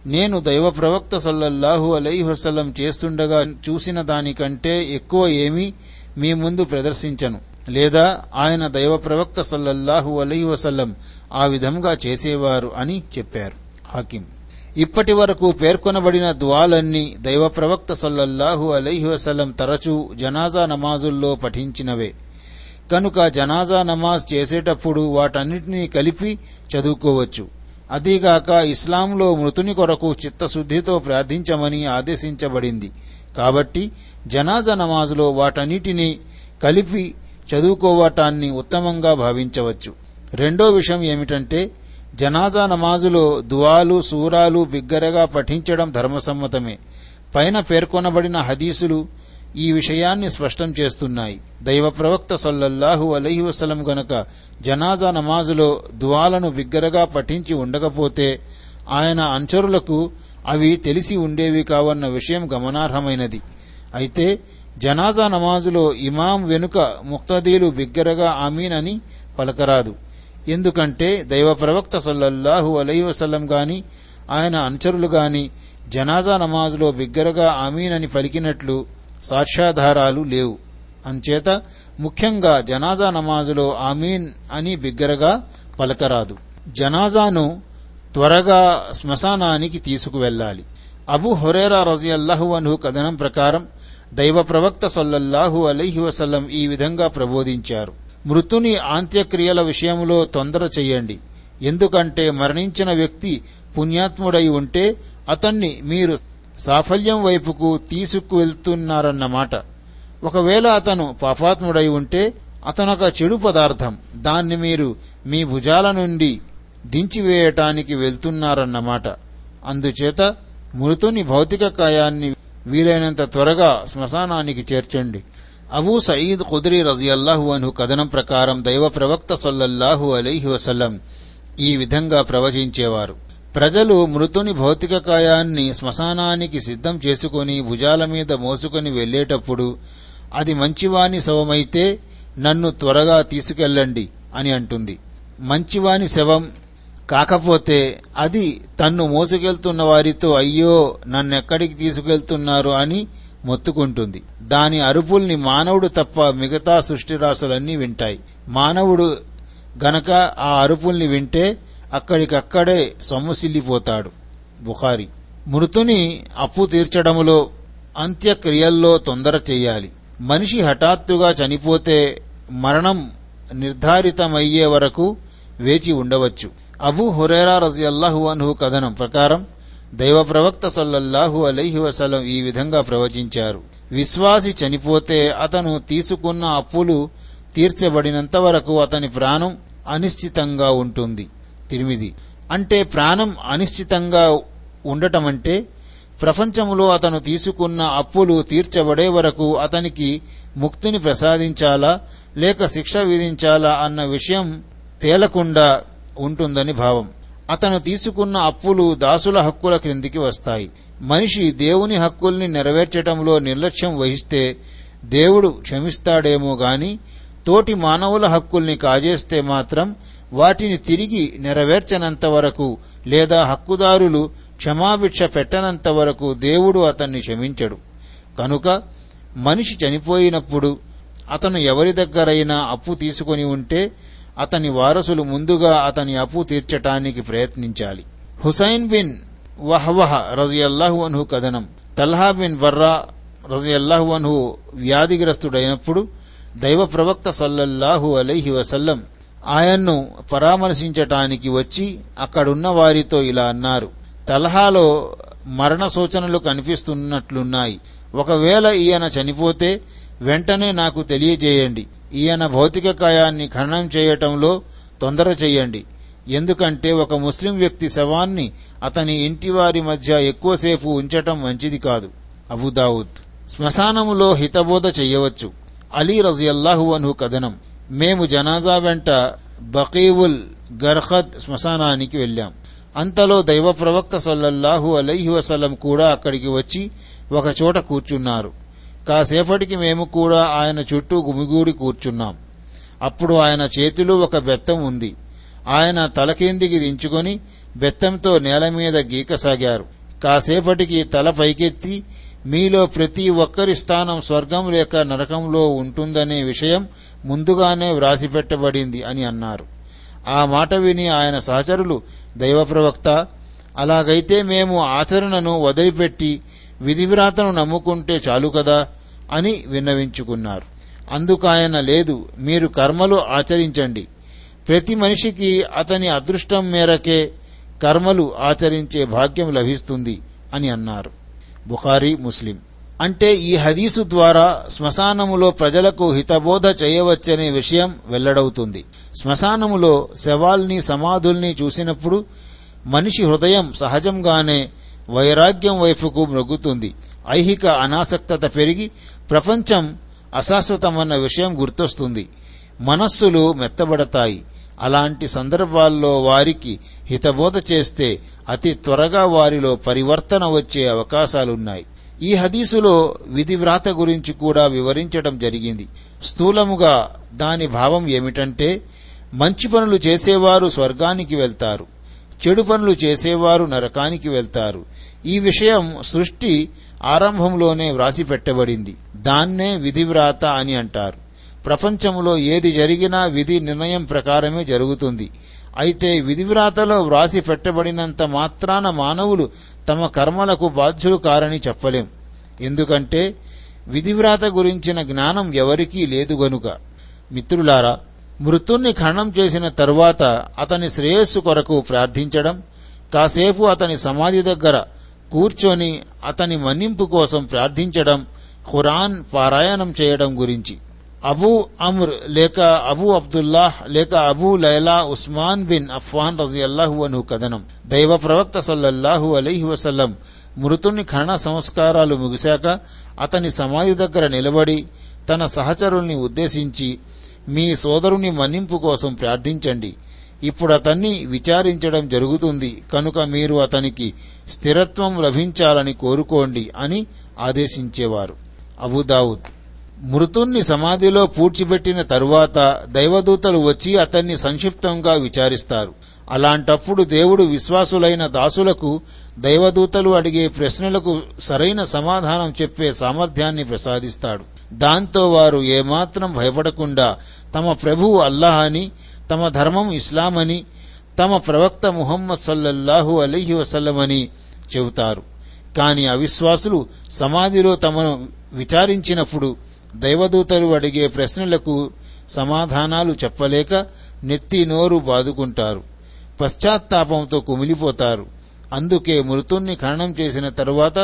[SPEAKER 1] నేను దైవ ప్రవక్త సల్లల్లాహు అలైహి వసల్లం చేస్తుండగా చూసిన దానికంటే ఎక్కువ ఏమీ మీ ముందు ప్రదర్శించను. లేదా ఆయన దైవ ప్రవక్త సల్లల్లాహు అలైహి వసల్లం ఆ విధంగా చేసేవారు అని చెప్పారు. హాకిం. ఇప్పటి వరకు పేర్కొనబడిన దువాలన్నీ దైవ ప్రవక్త సల్లల్లాహు అలైహి వసల్లం తరచూ జనాజా నమాజుల్లో పఠించినవే. కనుక జనాజా నమాజ్ చేసేటప్పుడు వాటన్నిటినీ కలిపి చదువుకోవచ్చు. అదీగాక ఇస్లాంలో మృతుని కొరకు చిత్తశుద్ధితో ప్రార్థించమని ఆదేశించబడింది. కాబట్టి జనాజా నమాజులో వాటన్నిటినీ కలిపి చదువుకోవటాన్ని ఉత్తమంగా భావించవచ్చు. రెండో విషయం ఏమిటంటే జనాజా నమాజులో దువాలు సూరాలు బిగ్గరగా పఠించడం ధర్మసమ్మతమే. పైన పేర్కొనబడిన హదీసులు ఈ విషయాన్ని స్పష్టం చేస్తున్నాయి. దైవ ప్రవక్త సల్లల్లాహు అలహి వసలం గనక జనాజా నమాజులో దువాలను బిగ్గరగా పఠించి ఉండకపోతే ఆయన అంచరులకు అవి తెలిసి ఉండేవి కావన్న విషయం గమనార్హమైనది. అయితే జనాజా నమాజులో ఇమాం వెనుక ముక్తదీలు బిగ్గరగా ఆమీనని అని పలకరాదు. ఎందుకంటే దైవ ప్రవక్త సల్లల్లాహు అలహి వసలం గాని ఆయన అనుచరులు గాని జనాజా నమాజులో బిగ్గరగా ఆమీన్ అని పలికినట్లు సాక్ష్యాధారాలు లేవు. అంచేత ముఖ్యంగా జనాజా నమాజులో ఆమీన్ అని బిగ్గరగా పలకరాదు. జనాజాను త్వరగా శ్మశానానికి తీసుకువెళ్ళాలి. అబు హురేరా రజియల్లాహు అన్హు కథనం ప్రకారం దైవ ప్రవక్త సల్లల్లాహు అలీహి వసల్లం ఈ విధంగా ప్రబోధించారు. మృతుని ఆంత్యక్రియల విషయంలో తొందర చెయ్యండి. ఎందుకంటే మరణించిన వ్యక్తి పుణ్యాత్ముడై ఉంటే అతన్ని మీరు సాఫల్యం వైపుకు తీసుకువెళ్తున్నారన్నమాట. ఒకవేళ అతను పాపాత్ముడై ఉంటే అతనొక చెడు పదార్థం. దాన్ని మీరు మీ భుజాల నుండి దించివేయటానికి వెళ్తున్నారన్నమాట. అందుచేత మృతుని భౌతిక కాయాన్ని వీలైనంత త్వరగా శ్మశానానికి చేర్చండి. అబూ సయీద్ ఖుద్రీ రజియల్లాహు అన్హు కథనం ప్రకారం దైవ ప్రవక్త సొల్లల్లాహు అలీహి వసల్లం ఈ విధంగా ప్రవచించేవారు. ప్రజలు మృతుని భౌతిక కాయాన్ని శ్మశానానికి సిద్ధం చేసుకుని భుజాల మీద మోసుకొని వెళ్ళేటప్పుడు అది మంచివాని శవమైతే నన్ను త్వరగా తీసుకెళ్ళండి అని అంటుంది. మంచివాని శవం కాకపోతే అది తన్ను మోసుకెళ్తున్న వారితో అయ్యో నన్నెక్కడికి తీసుకెళ్తున్నారు అని మొత్తుకుంటుంది. దాని అరుపుల్ని మానవుడు తప్ప మిగతా సృష్టిరాశులన్నీ వింటాయి. మానవుడు గనక ఆ అరుపుల్ని వింటే అక్కడికక్కడే సొమ్మసిల్లిపోతాడు. బుఖారి. మృతుని అప్పు తీర్చడములో అంత్యక్రియల్లో తొందర చెయ్యాలి మనిషి హఠాత్తుగా చనిపోతే మరణం నిర్ధారితమయ్యే వరకు వేచి ఉండవచ్చు. అబూ హురేరా రజియల్లాహు అన్హు కథనం ప్రకారం దైవ ప్రవక్త సల్లల్లాహు అలైహి వసలం ఈ విధంగా ప్రవచించారు. విశ్వాసి చనిపోతే అతను తీసుకున్న అప్పులు తీర్చబడినంత వరకు అతని ప్రాణం అనిశ్చితంగా ఉంటుంది. తిరిమిది అంటే ప్రాణం అనిశ్చితంగా ఉండటమంటే ప్రపంచంలో అతను తీసుకున్న అప్పులు తీర్చబడే వరకు అతనికి ముక్తిని ప్రసాదించాలా లేక శిక్ష విధించాలా అన్న విషయం తేలకుండా ఉంటుందని భావం. అతను తీసుకున్న అప్పులు దాసుల హక్కుల క్రిందికి వస్తాయి. మనిషి దేవుని హక్కుల్ని నెరవేర్చటంలో నిర్లక్ష్యం వహిస్తే దేవుడు క్షమిస్తాడేమో గాని తోటి మానవుల హక్కుల్ని కాజేస్తే మాత్రం వాటిని తిరిగి నెరవేర్చనంత వరకు లేదా హక్కుదారులు క్షమాభిక్ష పెట్టనంత వరకు దేవుడు అతన్ని క్షమించడు. కనుక మనిషి చనిపోయినప్పుడు అతను ఎవరి దగ్గరైనా అప్పు తీసుకొని ఉంటే అతని వారసులు ముందుగా అతని అప్పు తీర్చటానికి ప్రయత్నించాలి. హుసైన్ బిన్ వహవహ రజియల్లాహు అన్హు కథనం. తల్హా బిన్ బర్రా రజియల్లాహు అన్హు వ్యాధిగ్రస్తుడైనప్పుడు దైవ ప్రవక్త సల్లల్లాహు అలైహి వసల్లం ఆయన్ను పరామర్శించటానికి వచ్చి అక్కడున్న వారితో ఇలా అన్నారు. తలహాలో మరణ సూచనలు కనిపిస్తున్నట్లున్నాయి. ఒకవేళ ఈయన చనిపోతే వెంటనే నాకు తెలియజేయండి. ఈయన భౌతిక కాయాన్ని ఖననం చేయటంలో తొందర చేయండి. ఎందుకంటే ఒక ముస్లిం వ్యక్తి శవాన్ని అతని ఇంటివారి మధ్య ఎక్కువసేపు ఉంచటం మంచిది కాదు. అబుదావుద్ శ్మశానములో హితబోధ చెయ్యవచ్చు అలీ రజియల్లాహు అన్హు కథనం. మేము జనాజా వెంట బకీవుల్ గర్హద్ శ్మశానానికి వెళ్ళాం. అంతలో దైవ ప్రవక్త సల్లల్లాహు అలైహి వసలం కూడా అక్కడికి వచ్చి ఒక చోట కూర్చున్నారు. కాసేపటికి మేము కూడా ఆయన చుట్టూ గుమిగూడి కూర్చున్నాం. అప్పుడు ఆయన చేతిలో ఒక బెత్తం ఉంది. ఆయన తలకిందికి దించుకొని బెత్తంతో నేల మీద గీకసాగారు కాసేపటికి తల పైకెత్తి మీలో ప్రతి ఒక్కరి స్థానం స్వర్గం లేక నరకంలో ఉంటుందనే విషయం ముందుగానే వ్రాసిపెట్టబడింది అని అన్నారు. ఆ మాట విని ఆయన సహచరులు దైవ ప్రవక్త అలాగైతే మేము ఆచరణను వదిలిపెట్టి విధివ్రాతను నమ్ముకుంటే చాలు కదా అని విన్నవించుకున్నారు. అందుకు ఆయన లేదు మీరు కర్మలు ఆచరించండి. ప్రతి మనిషికి అతని అదృష్టం మేరకే కర్మలు ఆచరించే భాగ్యం లభిస్తుంది అని అన్నారు. బుఖారీ ముస్లిం. అంటే ఈ హదీసు ద్వారా శ్మశానములో ప్రజలకు హితబోధ చేయవచ్చనే విషయం వెల్లడవుతుంది. శ్మశానములో శవాల్ని సమాధుల్ని చూసినప్పుడు మనిషి హృదయం సహజంగానే వైరాగ్యం వైపుకు మ్రొగ్గుతుంది ఐహిక అనాసక్తత పెరిగి ప్రపంచం అశాశ్వతమన్న విషయం గుర్తొస్తుంది. మనస్సులు మెత్తబడతాయి. అలాంటి సందర్భాల్లో వారికి హితబోధ చేస్తే అతి త్వరగా వారిలో పరివర్తన వచ్చే అవకాశాలున్నాయి. ఈ హదీసులో విధివ్రాత గురించి కూడా వివరించడం జరిగింది. స్థూలముగా దాని భావం ఏమిటంటే మంచి పనులు చేసేవారు స్వర్గానికి వెళ్తారు. చెడు పనులు చేసేవారు నరకానికి వెళ్తారు. ఈ విషయం సృష్టి ఆరంభంలోనే వ్రాసి పెట్టబడింది దాన్నే విధివ్రాత అని అంటారు. ప్రపంచంలో ఏది జరిగినా విధి నిర్ణయం ప్రకారమే జరుగుతుంది. అయితే విధివ్రాతలో వ్రాసి పెట్టబడినంత మాత్రాన మానవులు తమ కర్మలకు బాధ్యులు కారని చెప్పలేం. ఎందుకంటే విధివ్రాత గురించిన జ్ఞానం ఎవరికీ లేదు గనుక. మిత్రులారా మృతుణ్ణి ఖననం చేసిన తరువాత అతని శ్రేయస్సు కొరకు ప్రార్థించడం కాసేపు అతని సమాధి దగ్గర కూర్చొని అతని మన్నింపు కోసం ప్రార్థించడం ఖురాన్ పారాయణం చేయడం గురించి. అబూ అమ్ర్ లేక అబూ అబ్దుల్లాహ్ లేక Abu Laila Usman bin Affan రజియల్లాహు అను కథనం. దైవ ప్రవక్త సల్లల్లాహు అలైహి వసల్లం మృతుని ఖరణ సంస్కారాలు ముగిశాక అతని సమాధి దగ్గర నిలబడి తన సహచరుల్ని ఉద్దేశించి మీ సోదరుని మన్నింపు కోసం ప్రార్థించండి. ఇప్పుడు అతన్ని విచారించడం జరుగుతుంది. కనుక మీరు అతనికి స్థిరత్వం లభించాలని కోరుకోండి అని ఆదేశించేవారు. అబుదావుద్ మృతుణ్ణి సమాధిలో పూడ్చిపెట్టిన తరువాత దైవదూతలు వచ్చి అతన్ని సంక్షిప్తంగా విచారిస్తారు. అలాంటప్పుడు దేవుడు విశ్వాసులైన దాసులకు దైవదూతలు అడిగే ప్రశ్నలకు సరైన సమాధానం చెప్పే సామర్థ్యాన్ని ప్రసాదిస్తాడు. దాంతో వారు ఏమాత్రం భయపడకుండా తమ ప్రభువు అల్లాహ్ అని తమ ధర్మం ఇస్లాం అని తమ ప్రవక్త ముహమ్మద్ సల్లల్లాహు అలీహి వసల్లమని చెబుతారు. కాని అవిశ్వాసులు సమాధిలో తమను విచారించినప్పుడు దైవదూతలు అడిగే ప్రశ్నలకు సమాధానాలు చెప్పలేక నెత్తి నోరు బాదుకుంటారు. పశ్చాత్తాపంతో కుమిలిపోతారు. అందుకే మృతుణ్ణి ఖననం చేసిన తరువాత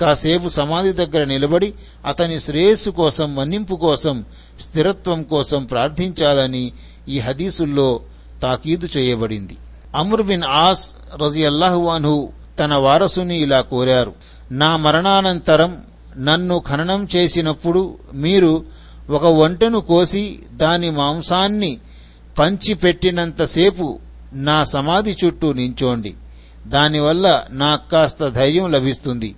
[SPEAKER 1] కాసేపు సమాధి దగ్గర నిలబడి అతని శ్రేయస్సు కోసం మన్నింపు కోసం స్థిరత్వం కోసం ప్రార్థించాలని ఈ హదీసుల్లో తాకీదు చేయబడింది. అమర్ బిన్ ఆస్ రజియల్లాహువాన్హు తన వారసుని ఇలా కోరారు. నా మరణానంతరం నన్ను ఖననం చేసినప్పుడు మీరు ఒక ఒంటెను కోసి దాని మాంసాన్ని పంచిపెట్టినంతసేపు నా సమాధి చుట్టూ నించోండి. దానివల్ల నాకు కాస్త ధైర్యం లభిస్తుంది.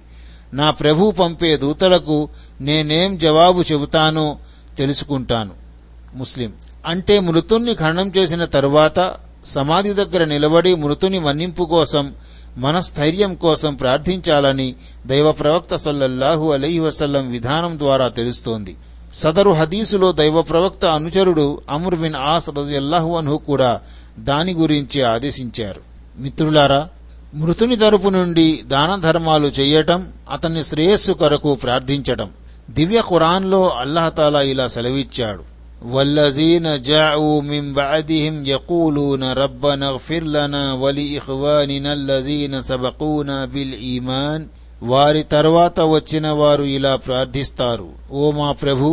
[SPEAKER 1] నా ప్రభు పంపే దూతలకు నేనేం జవాబు చెబుతానో తెలుసుకుంటాను. ముస్లిం. అంటే మృతుణ్ణి ఖననం చేసిన తరువాత సమాధి దగ్గర నిలబడి మృతుని మన్నింపు కోసం మనస్థైర్యం కోసం ప్రార్థించాలని దైవ ప్రవక్త సల్లల్లాహు అలీ వసల్లం విధానం ద్వారా తెలుస్తోంది. సదరు హదీసులో దైవ ప్రవక్త అనుచరుడు అమర్ బిన్ ఆస్ రజల్లాహు అన్హు కూడా దాని గురించి ఆదేశించారు. మిత్రులారా మృతుని తరపు నుండి దాన ధర్మాలు చెయ్యటం అతని శ్రేయస్సు కొరకు ప్రార్థించటం దివ్య ఖురాన్లో అల్లహతాలా ఇలా సెలవిచ్చాడు. والذين جاءوا من بعدهم يقولون ربنا اغفر لنا ولإخواننا الذين سبقونا بالإيمان వారి తర్వాత వచ్చిన వారు ఇలా ప్రార్థిస్తారు ఓ మా ప్రభు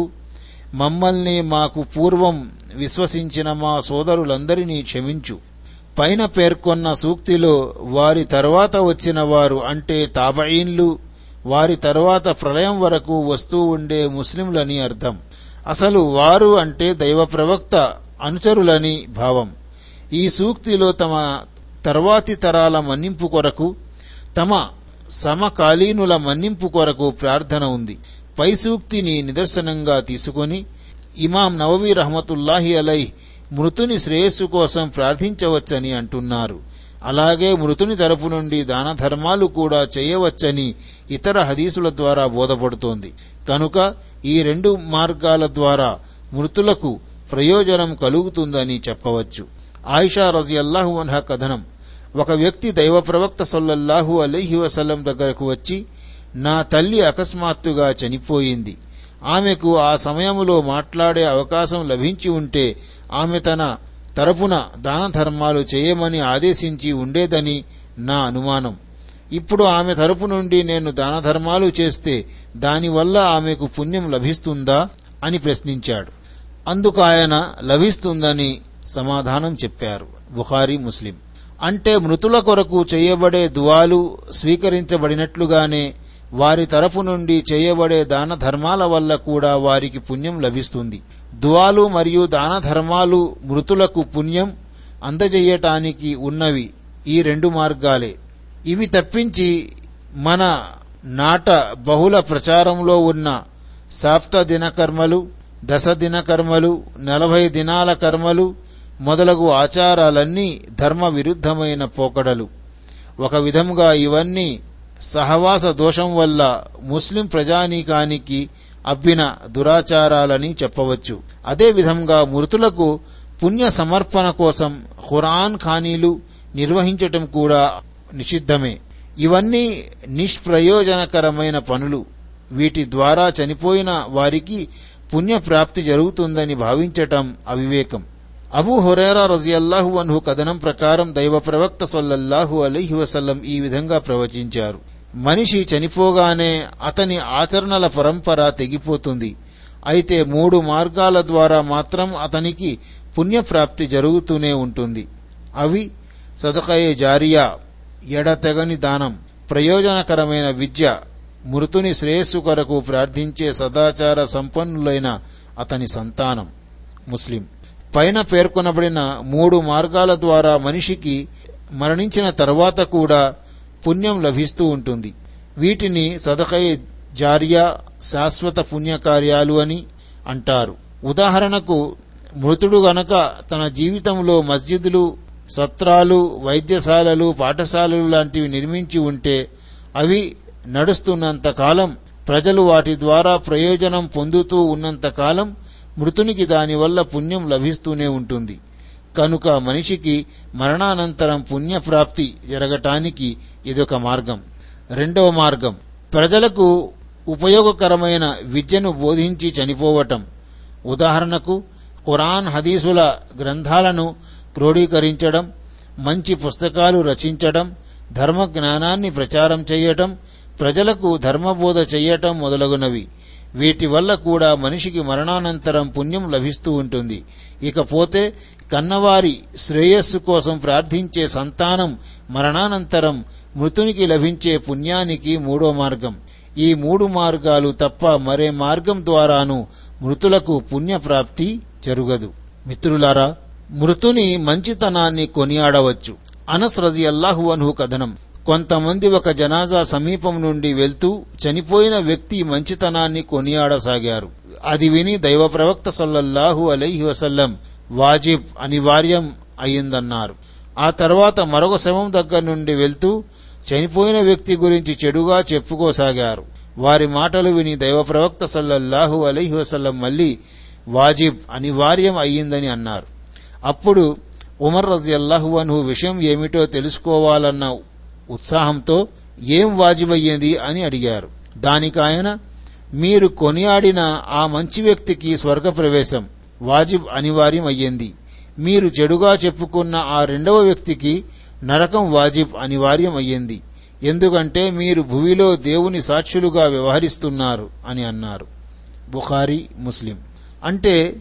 [SPEAKER 1] మమ్మల్ని మాకు పూర్వం విశ్వసించిన మా సోదరులందరినీ క్షమించు పైన పేర్కొన్న సూక్తిలో వారి తర్వాత వచ్చిన వారు అంటే తాబయీన్లు వారి తర్వాత ప్రళయం వరకు వస్తూ ఉండే ముస్లింలని అర్థం అసలు వారు అంటే దైవ ప్రవక్త అనుచరులని భావం. ఈ సూక్తిలో తమ తర్వాతి తరాల మన్నింపు కొరకు తమ సమకాలీనుల మన్నింపు కొరకు ప్రార్థన ఉంది. పై సూక్తిని నిదర్శనంగా తీసుకొని ఇమాం నవవీ రహమతుల్లాహి అలై మృతుని శ్రేయస్సు కోసం ప్రార్థించవచ్చని అంటున్నారు. అలాగే మృతుని తరపు నుండి దాన ధర్మాలు కూడా చేయవచ్చని ఇతర హదీసుల ద్వారా బోధపడుతోంది. కనుక ఈ రెండు మార్గాల ద్వారా మృతులకు ప్రయోజనం కలుగుతుందని చెప్పవచ్చు. ఆయిషా రజియల్లాహు అన్హా కథనం. ఒక వ్యక్తి దైవ ప్రవక్త సొల్లల్లాహు అలైహి వసల్లం దగ్గరకు వచ్చి నా తల్లి అకస్మాత్తుగా చనిపోయింది. ఆమెకు ఆ సమయంలో మాట్లాడే అవకాశం లభించి ఉంటే ఆమె తన తరపున దాన ధర్మాలు చేయమని ఆదేశించి ఉండేదని నా అనుమానం. ఇప్పుడు ఆమె తరపు నుండి నేను దాన ధర్మాలు చేస్తే దానివల్ల ఆమెకు పుణ్యం లభిస్తుందా అని ప్రశ్నించాడు. అందుకు ఆయన లభిస్తుందని సమాధానం చెప్పారు. బుఖారీ ముస్లిం. అంటే మృతుల కొరకు చేయబడే దువాలు స్వీకరించబడినట్లుగానే వారి తరపు నుండి చేయబడే దాన ధర్మాల వల్ల కూడా వారికి పుణ్యం లభిస్తుంది. దువాలు మరియు దాన ధర్మాలు మృతులకు పుణ్యం అందజేయటానికి ఉన్నవి ఈ రెండు మార్గాలే. ఇవి తప్పించి మన నాట బహుళ ప్రచారంలో ఉన్న సాప్త దినకర్మలు దశ దినకర్మలు నలభై దినాల కర్మలు మొదలగు ఆచారాలన్నీ ధర్మ విరుద్ధమైన పోకడలు. ఒక విధంగా ఇవన్నీ సహవాస దోషం వల్ల ముస్లిం ప్రజానీకానికి అబ్బిన దురాచారాలని చెప్పవచ్చు. అదే విధంగా మృతులకు పుణ్య సమర్పణ కోసం ఖురాన్ ఖానీలు నిర్వహించటం కూడా నిషిద్ధమే. ఇవన్నీ నిష్ప్రయోజనకరమైన పనులు. వీటి ద్వారా చనిపోయిన వారికి పుణ్యప్రాప్తి జరుగుతుందని భావించటం అవివేకం. అబూ హురేరా రజియల్లాహు అన్హు కథనం ప్రకారం దైవ ప్రవక్త సొల్లల్లాహు అలీహి వసల్లం ఈ విధంగా ప్రవచించారు. మనిషి చనిపోగానే అతని ఆచరణల పరంపర తెగిపోతుంది. అయితే మూడు మార్గాల ద్వారా మాత్రం అతనికి పుణ్యప్రాప్తి జరుగుతూనే ఉంటుంది. అవి సదకయే జారియా ఎడతెగని దానం ప్రయోజనకరమైన విద్య మృతుని శ్రేయస్సు కొరకు ప్రార్థించే సదాచార సంపన్నులైన అతని సంతానం. ముస్లిం. పైన పేర్కొనబడిన మూడు మార్గాల ద్వారా మనిషికి మరణించిన తర్వాత కూడా పుణ్యం లభిస్తూ ఉంటుంది. వీటిని సదకయ జారియా శాశ్వత పుణ్యకార్యాలు అని అంటారు. ఉదాహరణకు మృతుడు గనక తన జీవితంలో మస్జిదులు సత్రాలు వైద్యశాలలు పాఠశాలలు లాంటివి నిర్మించి ఉంటే అవి నడుస్తున్నంత కాలం ప్రజలు వాటి ద్వారా ప్రయోజనం పొందుతూ ఉన్నంతకాలం మృతునికి దానివల్ల పుణ్యం లభిస్తూనే ఉంటుంది. కనుక మనిషికి మరణానంతరం పుణ్యప్రాప్తి జరగటానికి ఇదొక మార్గం. రెండవ మార్గం. ప్రజలకు ఉపయోగకరమైన విద్యను బోధించి చనిపోవటం. ఉదాహరణకు ఖురాన్ హదీసుల గ్రంథాలను క్రోడీకరించడం మంచి పుస్తకాలు రచించడం ధర్మ జ్ఞానాన్ని ప్రచారం చేయటం ప్రజలకు ధర్మబోధ చేయటం మొదలగునవి. వీటి వల్ల కూడా మనిషికి మరణానంతరం పుణ్యం లభిస్తూ ఉంటుంది. ఇకపోతే కన్నవారి శ్రేయస్సు కోసం ప్రార్థించే సంతానం మరణానంతరం మృతునికి లభించే పుణ్యానికి మూడో మార్గం. ఈ మూడు మార్గాలు తప్ప మరే మార్గం ద్వారాను మృతులకు పుణ్యప్రాప్తి జరుగదు. మిత్రులారా మృతుని మంచితనాన్ని కొనియాడవచ్చు. అనస్ రజి అల్లాహు అన్హు కథనం. కొంతమంది ఒక జనాజా సమీపం నుండి వెళ్తూ చనిపోయిన వ్యక్తి మంచితనాన్ని కొనియాడసాగారు. అది విని దైవ ప్రవక్త సొల్లహు అలైహి వసల్లం వాజిబ్ అనివార్యం అయిందన్నారు ఆ తర్వాత మరొక శవం దగ్గర నుండి వెళ్తూ చనిపోయిన వ్యక్తి గురించి చెడుగా చెప్పుకోసాగారు. వారి మాటలు విని దైవ ప్రవక్త సల్లల్లాహు అలైహి వసల్లం మళ్ళీ వాజిబ్ అనివార్యం అయ్యిందని అన్నారు. అప్పుడు ఉమర్ రజియల్లాహు అన్హు విషయం ఏమిటో తెలుసుకోవాలన్న ఉత్సాహంతో ఏం వాజిబయ్యింది అని అడిగారు. దానికాయన మీరు కొనియాడిన ఆ మంచి వ్యక్తికి స్వర్గ ప్రవేశం వాజిబ్ అనివార్యం అయ్యింది మీరు చెడుగా చెప్పుకున్న ఆ రెండవ వ్యక్తికి నరకం వాజిబ్ అనివార్యం అయ్యింది ఎందుకంటే మీరు భువిలో దేవుని సాక్షులుగా వ్యవహరిస్తున్నారు అని అన్నారు. బుఖారీ ముస్లిం. అంటే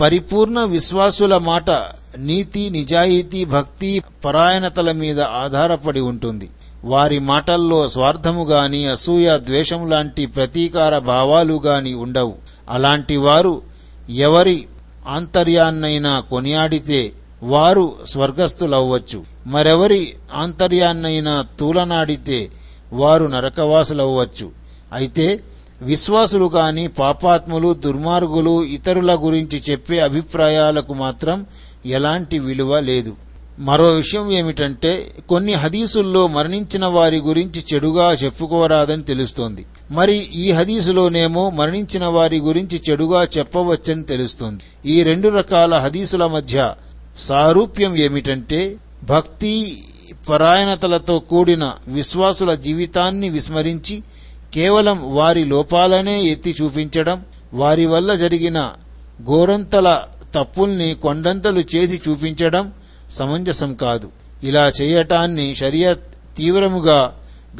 [SPEAKER 1] పరిపూర్ణ విశ్వాసుల మాట నీతి నిజాయితీ భక్తి పరాయణతల మీద ఆధారపడి ఉంటుంది. వారి మాటల్లో స్వార్థము గాని అసూయ ద్వేషం లాంటి ప్రతీకార భావాలు గాని ఉండవు. అలాంటి వారు ఎవరి ఆంతర్యాన్నైనా కొనియాడితే వారు స్వర్గస్థులవ్వచ్చు. మరెవరి ఆంతర్యాన్నైనా తూలనాడితే వారు నరకవాసులవ్వచ్చు. అయితే విశ్వాసులు కాని పాపాత్ములు దుర్మార్గులు ఇతరుల గురించి చెప్పే అభిప్రాయాలకు మాత్రం ఎలాంటి విలువ లేదు. మరో విషయం ఏమిటంటే కొన్ని హదీసుల్లో మరణించిన వారి గురించి చెడుగా చెప్పుకోరాదని తెలుస్తోంది. మరి ఈ హదీసులోనేమో మరణించిన వారి గురించి చెడుగా చెప్పవచ్చని తెలుస్తోంది. ఈ రెండు రకాల హదీసుల మధ్య సారూప్యం ఏమిటంటే భక్తి పరాయణతలతో కూడిన విశ్వాసుల జీవితాన్ని విస్మరించి కేవలం వారి లోపాలనే ఎత్తి చూపించడం వారి వల్ల జరిగిన గోరంతల తప్పుల్ని కొండంతలు చేసి చూపించడం సమంజసం కాదు. ఇలా చేయటాన్ని షరియత్ తీవ్రముగా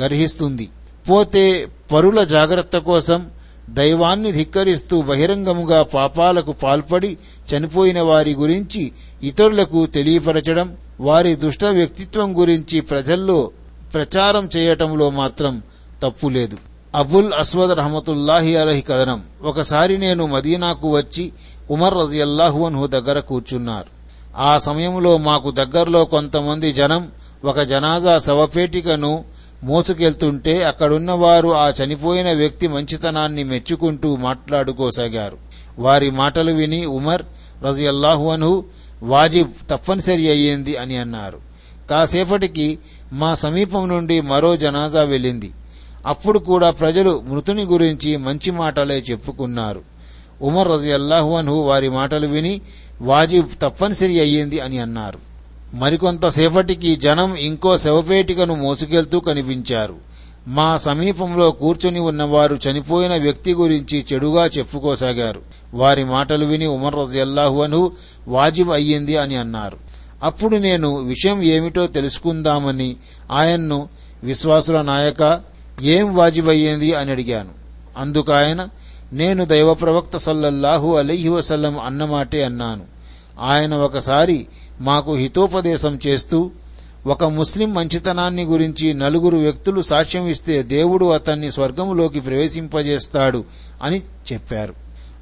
[SPEAKER 1] గర్హిస్తుంది. పోతే పరుల జాగ్రత్త కోసం దైవాన్ని ధిక్కరిస్తూ బహిరంగముగా పాపాలకు పాల్పడి చనిపోయిన వారి గురించి ఇతరులకు తెలియపరచడం వారి దుష్ట వ్యక్తిత్వం గురించి ప్రజల్లో ప్రచారం చేయటంలో మాత్రం తప్పు లేదు అబుల్ అస్వద్ రహమతుల్లాహి అలహి కథనం ఒకసారి నేను మదీనాకు వచ్చి ఉమర్ రజియల్లాహు అన్హు దగ్గర కూర్చున్నారు. ఆ సమయంలో మాకు దగ్గరలో కొంతమంది జనం ఒక జనాజా శవపేటికను మోసుకెళ్తుంటే అక్కడున్న వారు ఆ చనిపోయిన వ్యక్తి మంచితనాన్ని మెచ్చుకుంటూ మాట్లాడుకోసాగారు. వారి మాటలు విని ఉమర్ రజియల్లాహు అన్హు వాజిబ్ తప్పనిసరి అయ్యింది అని అన్నారు. కాసేపటికి మా సమీపం నుండి మరో జనాజా వెళ్ళింది. అప్పుడు కూడా ప్రజలు మృతుని గురించి మంచి మాటలే చెప్పుకున్నారు. ఉమర్ రజియల్లాహు అన్హు వారి మాటలు విని వాజిబ్ తప్పనిసరి అయ్యింది అని అన్నారు. మరికొంతసేపటికి జనం ఇంకో శవపేటికను మోసుకెళ్తూ కనిపించారు. మా సమీపంలో కూర్చొని ఉన్నవారు చనిపోయిన వ్యక్తి గురించి చెడుగా చెప్పుకోసాగారు. వారి మాటలు విని ఉమర్ రజియల్లాహు అన్హు వాజిబ్ అయ్యింది అని అన్నారు. అప్పుడు నేను విషయం ఏమిటో తెలుసుకుందామని ఆయన్ను విశ్వాసుల నాయక ఏం వాజిబయ్యింది అని అడిగాను. అందుకాయన నేను దైవ ప్రవక్త సల్లల్లాహు అలీహి వసల్లం అన్నమాటే అన్నాను. ఆయన ఒకసారి మాకు హితోపదేశం చేస్తూ ఒక ముస్లిం మంచితనాన్ని గురించి నలుగురు వ్యక్తులు సాక్ష్యం ఇస్తే దేవుడు అతన్ని స్వర్గంలోకి ప్రవేశింపజేస్తాడు అని చెప్పారు.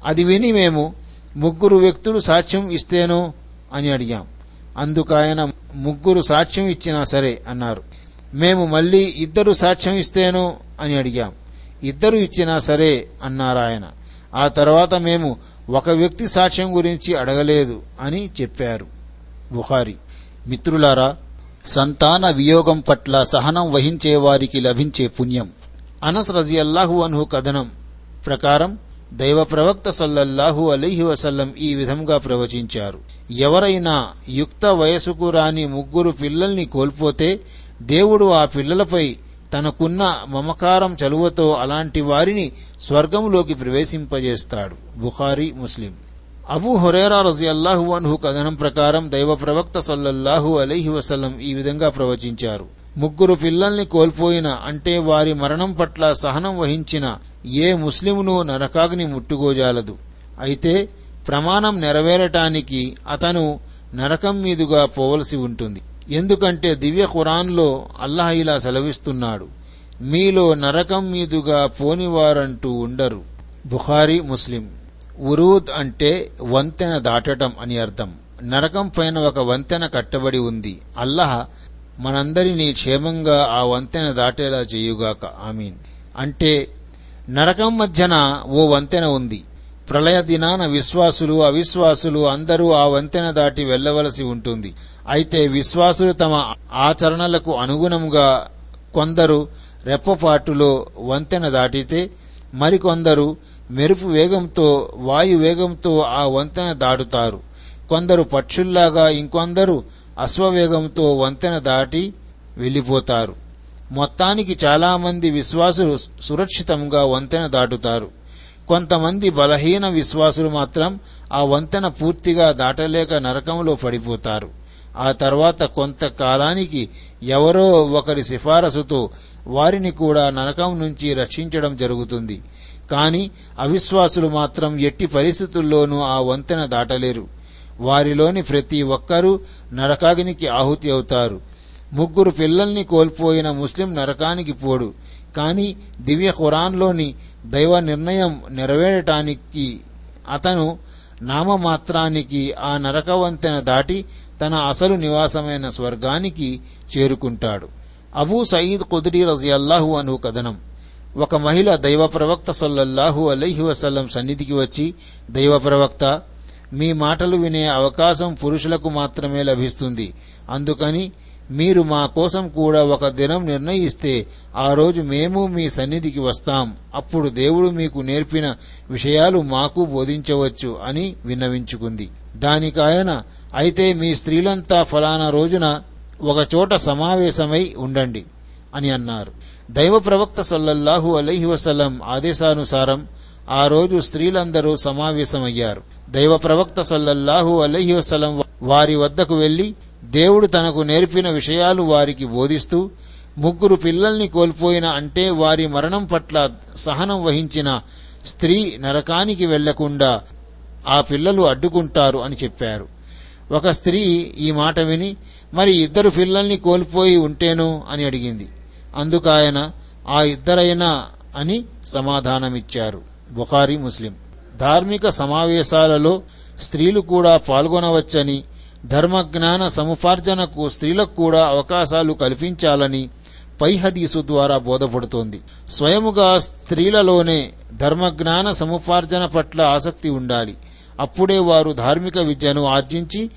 [SPEAKER 1] అది విని మేము ముగ్గురు వ్యక్తులు సాక్ష్యం ఇస్తేనో అని అడిగాం. అందుకాయన ముగ్గురు సాక్ష్యం ఇచ్చినా సరే అన్నారు. మేము మళ్ళీ ఇద్దరు సాక్ష్యం ఇస్తేనో అని అడిగాం. ఇద్దరు ఇచ్చినా సరే అన్నారాయన ఆ తర్వాత మేము ఒక వ్యక్తి సాక్ష్యం గురించి అడగలేదు అని చెప్పారు. బుహారి మిత్రులారా సంతాన వియోగం పట్ల సహనం వహించే వారికి లభించే పుణ్యం. అనస్ రజియల్లాహు అన్హు కథనం ప్రకారం దైవ ప్రవక్త సల్లల్లాహు అలీహి వసల్లం ఈ విధంగా ప్రవచించారు. ఎవరైనా యుక్త వయసుకు రాని ముగ్గురు పిల్లల్ని కోల్పోతే దేవుడు ఆ పిల్లలపై తనకున్న మమకారం చలువతో అలాంటి వారిని స్వర్గంలోకి ప్రవేశింపజేస్తాడు. బుఖారీ ముస్లిం. అబూ హురేరా రజియల్లాహు అన్హు కథనం ప్రకారం దైవ ప్రవక్త సల్లల్లాహు అలైహి వసల్లం ఈ విధంగా ప్రవచించారు. ముగ్గురు పిల్లల్ని కోల్పోయిన అంటే వారి మరణం పట్ల సహనం వహించిన ఏ ముస్లిమును నరకాగ్ని ముట్టుగోజాలదు అయితే ప్రమాణం నెరవేరటానికి అతను నరకం మీదుగా పోవలసి ఉంటుంది. ఎందుకంటే దివ్య ఖురాన్లో అల్లాహ్ ఇలా సెలవిస్తున్నాడు మీలో నరకం మీదుగా పోనివారంటూ ఉండరు. బుఖారీ ముస్లిం. ఉరూద్ అంటే వంతెన దాటటం అని అర్థం. నరకం పైన ఒక వంతెన కట్టబడి ఉంది. అల్లాహ్ మనందరినీ క్షేమంగా ఆ వంతెన దాటేలా చేయుగాక. ఆమీన్. అంటే నరకం మధ్యన ఓ వంతెన ఉంది. ప్రళయ దినాన విశ్వాసులు అవిశ్వాసులు అందరూ ఆ వంతెన దాటి వెళ్ళవలసి ఉంటుంది. అయితే విశ్వాసులు తమ ఆచరణలకు అనుగుణంగా కొందరు రెప్పపాటులో వంతెన దాటితే మరికొందరు మెరుపు వేగంతో వాయు వేగంతో ఆ వంతెన దాటుతారు. కొందరు పక్షుల్లాగా ఇంకొందరు అశ్వవేగంతో వంతెన దాటి వెళ్ళిపోతారు మొత్తానికి చాలామంది విశ్వాసులు సురక్షితంగా వంతెన దాటుతారు. కొంతమంది బలహీన విశ్వాసులు మాత్రం ఆ వంతెన పూర్తిగా దాటలేక నరకంలో పడిపోతారు. ఆ తర్వాత కొంతకాలానికి ఎవరో ఒకరి సిఫారసుతో వారిని కూడా నరకం నుంచి రక్షించడం జరుగుతుంది. కాని అవిశ్వాసులు మాత్రం ఎట్టి పరిస్థితుల్లోనూ ఆ వంతెన దాటలేరు. వారిలోని ప్రతి ఒక్కరూ నరకాగ్నికి ఆహుతి అవుతారు. ముగ్గురు పిల్లల్ని కోల్పోయిన ముస్లిం నరకానికి పోడు. కాని దివ్య ఖురాన్లోని దైవ నిర్ణయం నెరవేరటానికి అతను నామమాత్రానికి ఆ నరకవంతెన దాటి తన అసలు నివాసమైన స్వర్గానికి చేరుకుంటాడు. అబూ సయీద్ కుదిరి రజియల్లాహు అను కథనం. ఒక మహిళ దైవ ప్రవక్త సల్లల్లాహు అలైహి వసల్లం సన్నిధికి వచ్చి దైవ ప్రవక్త మీ మాటలు వినే అవకాశం పురుషులకు మాత్రమే లభిస్తుంది. అందుకని మీరు మా కోసం కూడా ఒక దినం నిర్ణయిస్తే ఆ రోజు మేము మీ సన్నిధికి వస్తాం. అప్పుడు దేవుడు మీకు నేర్పిన విషయాలు మాకు బోధించవచ్చు అని విన్నవించుకుంది. దానికి ఆయన అయితే మీ స్త్రీలంతా ఫలానా రోజున ఒకచోట సమావేశమై ఉండండి అని అన్నారు. దైవ ప్రవక్త సల్లల్లాహు అలైహి వసలం ఆదేశానుసారం ఆ రోజు స్త్రీలందరూ సమావేశమయ్యారు. దైవ ప్రవక్త సల్లల్లాహు అలహి వసలం వారి వద్దకు వెళ్ళి దేవుడు తనకు నేర్పిన విషయాలు వారికి బోధిస్తూ ముగ్గురు పిల్లల్ని కోల్పోయిన అంటే వారి మరణం పట్ల సహనం వహించిన స్త్రీ నరకానికి వెళ్ళకుండా ఆ పిల్లలు అడ్డుకుంటారు అని చెప్పారు. ఒక స్త్రీ ఈ మాట విని మరి ఇద్దరు పిల్లల్ని కోల్పోయి ఉంటేను? అని అడిగింది. అందుకాయన ఆ ఇద్దరైనా? అని సమాధానమిచ్చారు. బుఖారీ ముస్లిం. ధార్మిక సమావేశాలలో స్త్రీలు కూడా పాల్గొనవచ్చని ధర్మజ్ఞాన సముపార్జనకు స్త్రీలకు కూడా అవకాశాలు కల్పించాలని పై హదీసు ద్వారా బోధపడుతోంది. స్వయముగా స్త్రీలలోనే ధర్మజ్ఞాన సముపార్జన పట్ల ఆసక్తి ఉండాలి. అప్పుడే వారు ధార్మిక విద్యను ఆర్జించి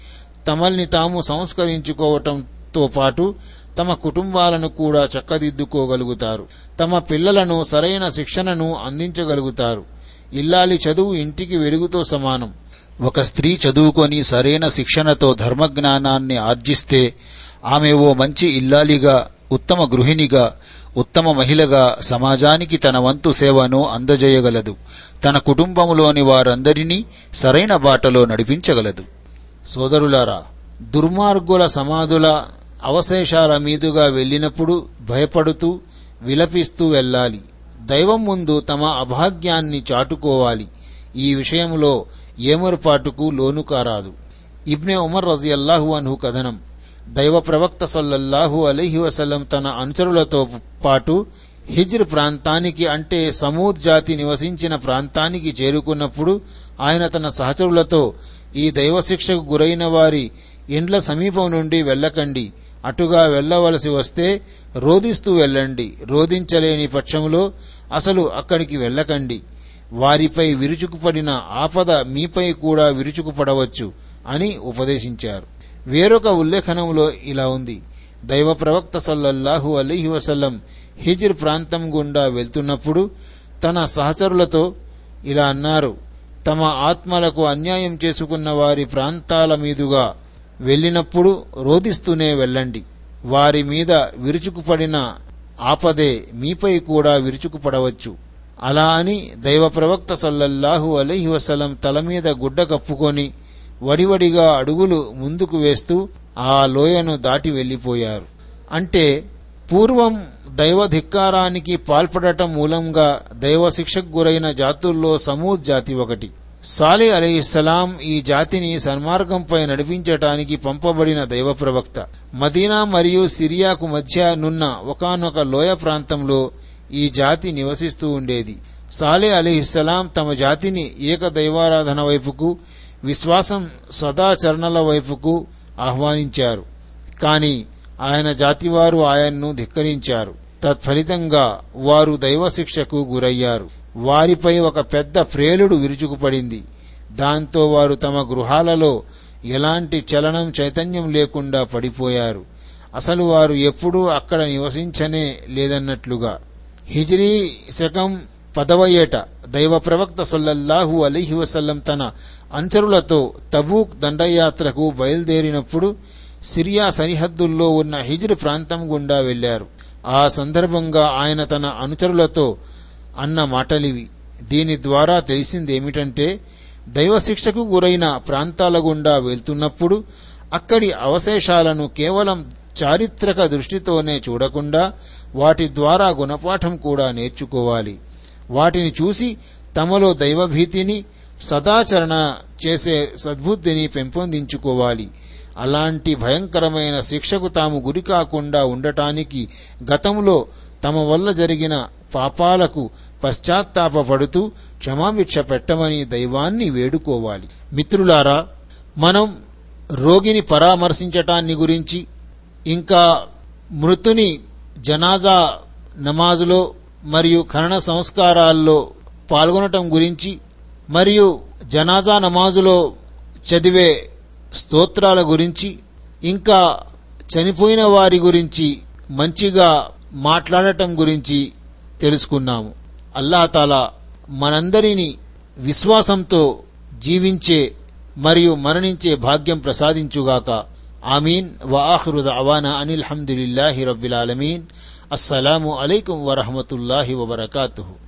[SPEAKER 1] తమల్ని తాము సంస్కరించుకోవటంతో పాటు తమ కుటుంబాలను కూడా చక్కదిద్దుకోగలుగుతారు. తమ పిల్లలను సరైన శిక్షణను అందించగలుగుతారు. ఇల్లాలి చదువు ఇంటికి వెలుగుతో సమానం. ఒక స్త్రీ చదువుకొని సరైన శిక్షణతో ధర్మజ్ఞానాన్ని ఆర్జిస్తే ఆమె ఓ మంచి ఇల్లాలిగా ఉత్తమ గృహిణిగా ఉత్తమ మహిళగా సమాజానికి తన వంతు సేవను అందజేయగలదు. తన కుటుంబములోని వారందరినీ సరైన బాటలో నడిపించగలదు. సోదరులారా దుర్మార్గుల సమాధుల అవశేషాల మీదుగా వెళ్ళినప్పుడు భయపడుతూ విలపిస్తూ వెళ్ళాలి. దైవం ముందు తమ అభాగ్యాన్ని చాటుకోవాలి. ఈ విషయంలో ఏమరుపాటుకు లోను కారాదు. ఇబ్నె ఉమర్ రజియల్లాహు అన్హు కథనం. దైవ ప్రవక్త సల్లల్లాహు అలైహి వసల్లం తన అనుచరులతో పాటు హిజ్ర్ ప్రాంతానికి అంటే సమూద్ జాతి నివసించిన ప్రాంతానికి చేరుకున్నప్పుడు ఆయన తన సహచరులతో ఈ దైవశిక్షకు గురైన వారి ఇండ్ల సమీపం నుండి వెళ్ళకండి. అటుగా వెళ్ళవలసి వస్తే రోధిస్తూ వెళ్ళండి. రోధించలేని పక్షంలో అసలు అక్కడికి వెళ్ళకండి. వారిపై విరుచుకుపడిన ఆపద మీపై కూడా విరుచుకుపడవచ్చు అని ఉపదేశించారు. వేరొక ఉల్లేఖనంలో ఇలా ఉంది. దైవ ప్రవక్త సల్లల్లాహు అలీహి వసల్లం హిజిర్ ప్రాంతం గుండా వెళ్తున్నప్పుడు తన సహచరులతో ఇలా అన్నారు తమ ఆత్మలకు అన్యాయం చేసుకున్న వారి ప్రాంతాల మీదుగా వెళ్ళినప్పుడు రోదిస్తూనే వెళ్ళండి. వారి మీద విరుచుకుపడిన ఆపదే మీపై కూడా విరుచుకుపడవచ్చు. అలా అని దైవ ప్రవక్త సల్లల్లాహు అలీహి వసలం తల మీద గుడ్డ కప్పుకొని వడివడిగా అడుగులు ముందుకు వేస్తూ ఆ లోయను దాటి వెళ్ళిపోయారు అంటే పూర్వం దైవ ధిక్కారానికి పాల్పడటం మూలంగా దైవ శిక్షకు గురైన జాతుల్లో సమూద్ జాతి ఒకటి. సాలి అలీస్లాం ఈ జాతిని సన్మార్గంపై నడిపించటానికి పంపబడిన దైవ ప్రవక్త. మదీనా మరియు సిరియాకు మధ్య నున్న ఒకనొక లోయ ప్రాంతంలో ఈ జాతి నివసిస్తూ ఉండేది. సాలే అలీహిస్సలాం తమ జాతిని ఏక దైవారాధన వైపుకు విశ్వాసం సదాచరణల వైపుకు ఆహ్వానించారు. కాని ఆయన జాతివారు ఆయన్ను ధిక్కరించారు. తత్ఫలితంగా వారు దైవశిక్షకు గురయ్యారు. వారిపై ఒక పెద్ద ప్రేలుడు విరుచుకుపడింది. దాంతో వారు తమ గృహాలలో ఎలాంటి చలనం చైతన్యం లేకుండా పడిపోయారు. అసలు వారు ఎప్పుడూ అక్కడ నివసించనే లేదన్నట్లుగా. హిజ్రీ శకం పదవ ఏట దైవ ప్రవక్త సొల్లల్లాహు అలీహి వసల్లం తన అనుచరులతో తబూక్ దండయాత్రకు బయలుదేరినప్పుడు సిరియా సరిహద్దుల్లో ఉన్న హిజ్ర్ ప్రాంతం గుండా వెళ్ళారు ఆ సందర్భంగా ఆయన తన అనుచరులతో అన్న మాటలివి. దీని ద్వారా తెలిసిందేమిటంటే దైవశిక్షకు గురైన ప్రాంతాల గుండా వెళ్తున్నప్పుడు అక్కడి అవశేషాలను కేవలం చారిత్రక దృష్టితోనే చూడకుండా వాటి ద్వారా గుణపాఠం కూడా నేర్చుకోవాలి. వాటిని చూసి తమలో దైవభీతిని సదాచరణ చేసే సద్బుద్ధిని పెంపొందించుకోవాలి. అలాంటి భయంకరమైన శిక్షకు తాము గురి కాకుండా ఉండటానికి గతంలో తమ వల్ల జరిగిన పాపాలకు పశ్చాత్తాపపడుతూ క్షమాభిక్ష పెట్టమని దైవాన్ని వేడుకోవాలి. మిత్రులారా మనం రోగిని పరామర్శించటాన్ని గురించి ఇంకా మృతుని జనాజా నమాజులో మరియు ఖనన సంస్కారాల్లో పాల్గొనటం గురించి మరియు జనాజా నమాజులో చదివే స్తోత్రాల గురించి ఇంకా చనిపోయిన వారి గురించి మంచిగా మాట్లాడటం గురించి తెలుసుకున్నాము. అల్లాతాలా మనందరినీ విశ్వాసంతో జీవించే మరియు మరణించే భాగ్యం ప్రసాదించుగాక. ఆమీన్. వాహృద అవానా అనిల్ హమ్దులిల్లాహి రబ్బిలాలమీన్ అస్సలాము అలైకుం వరహమతుల్లాహి వబర్కాతుహు.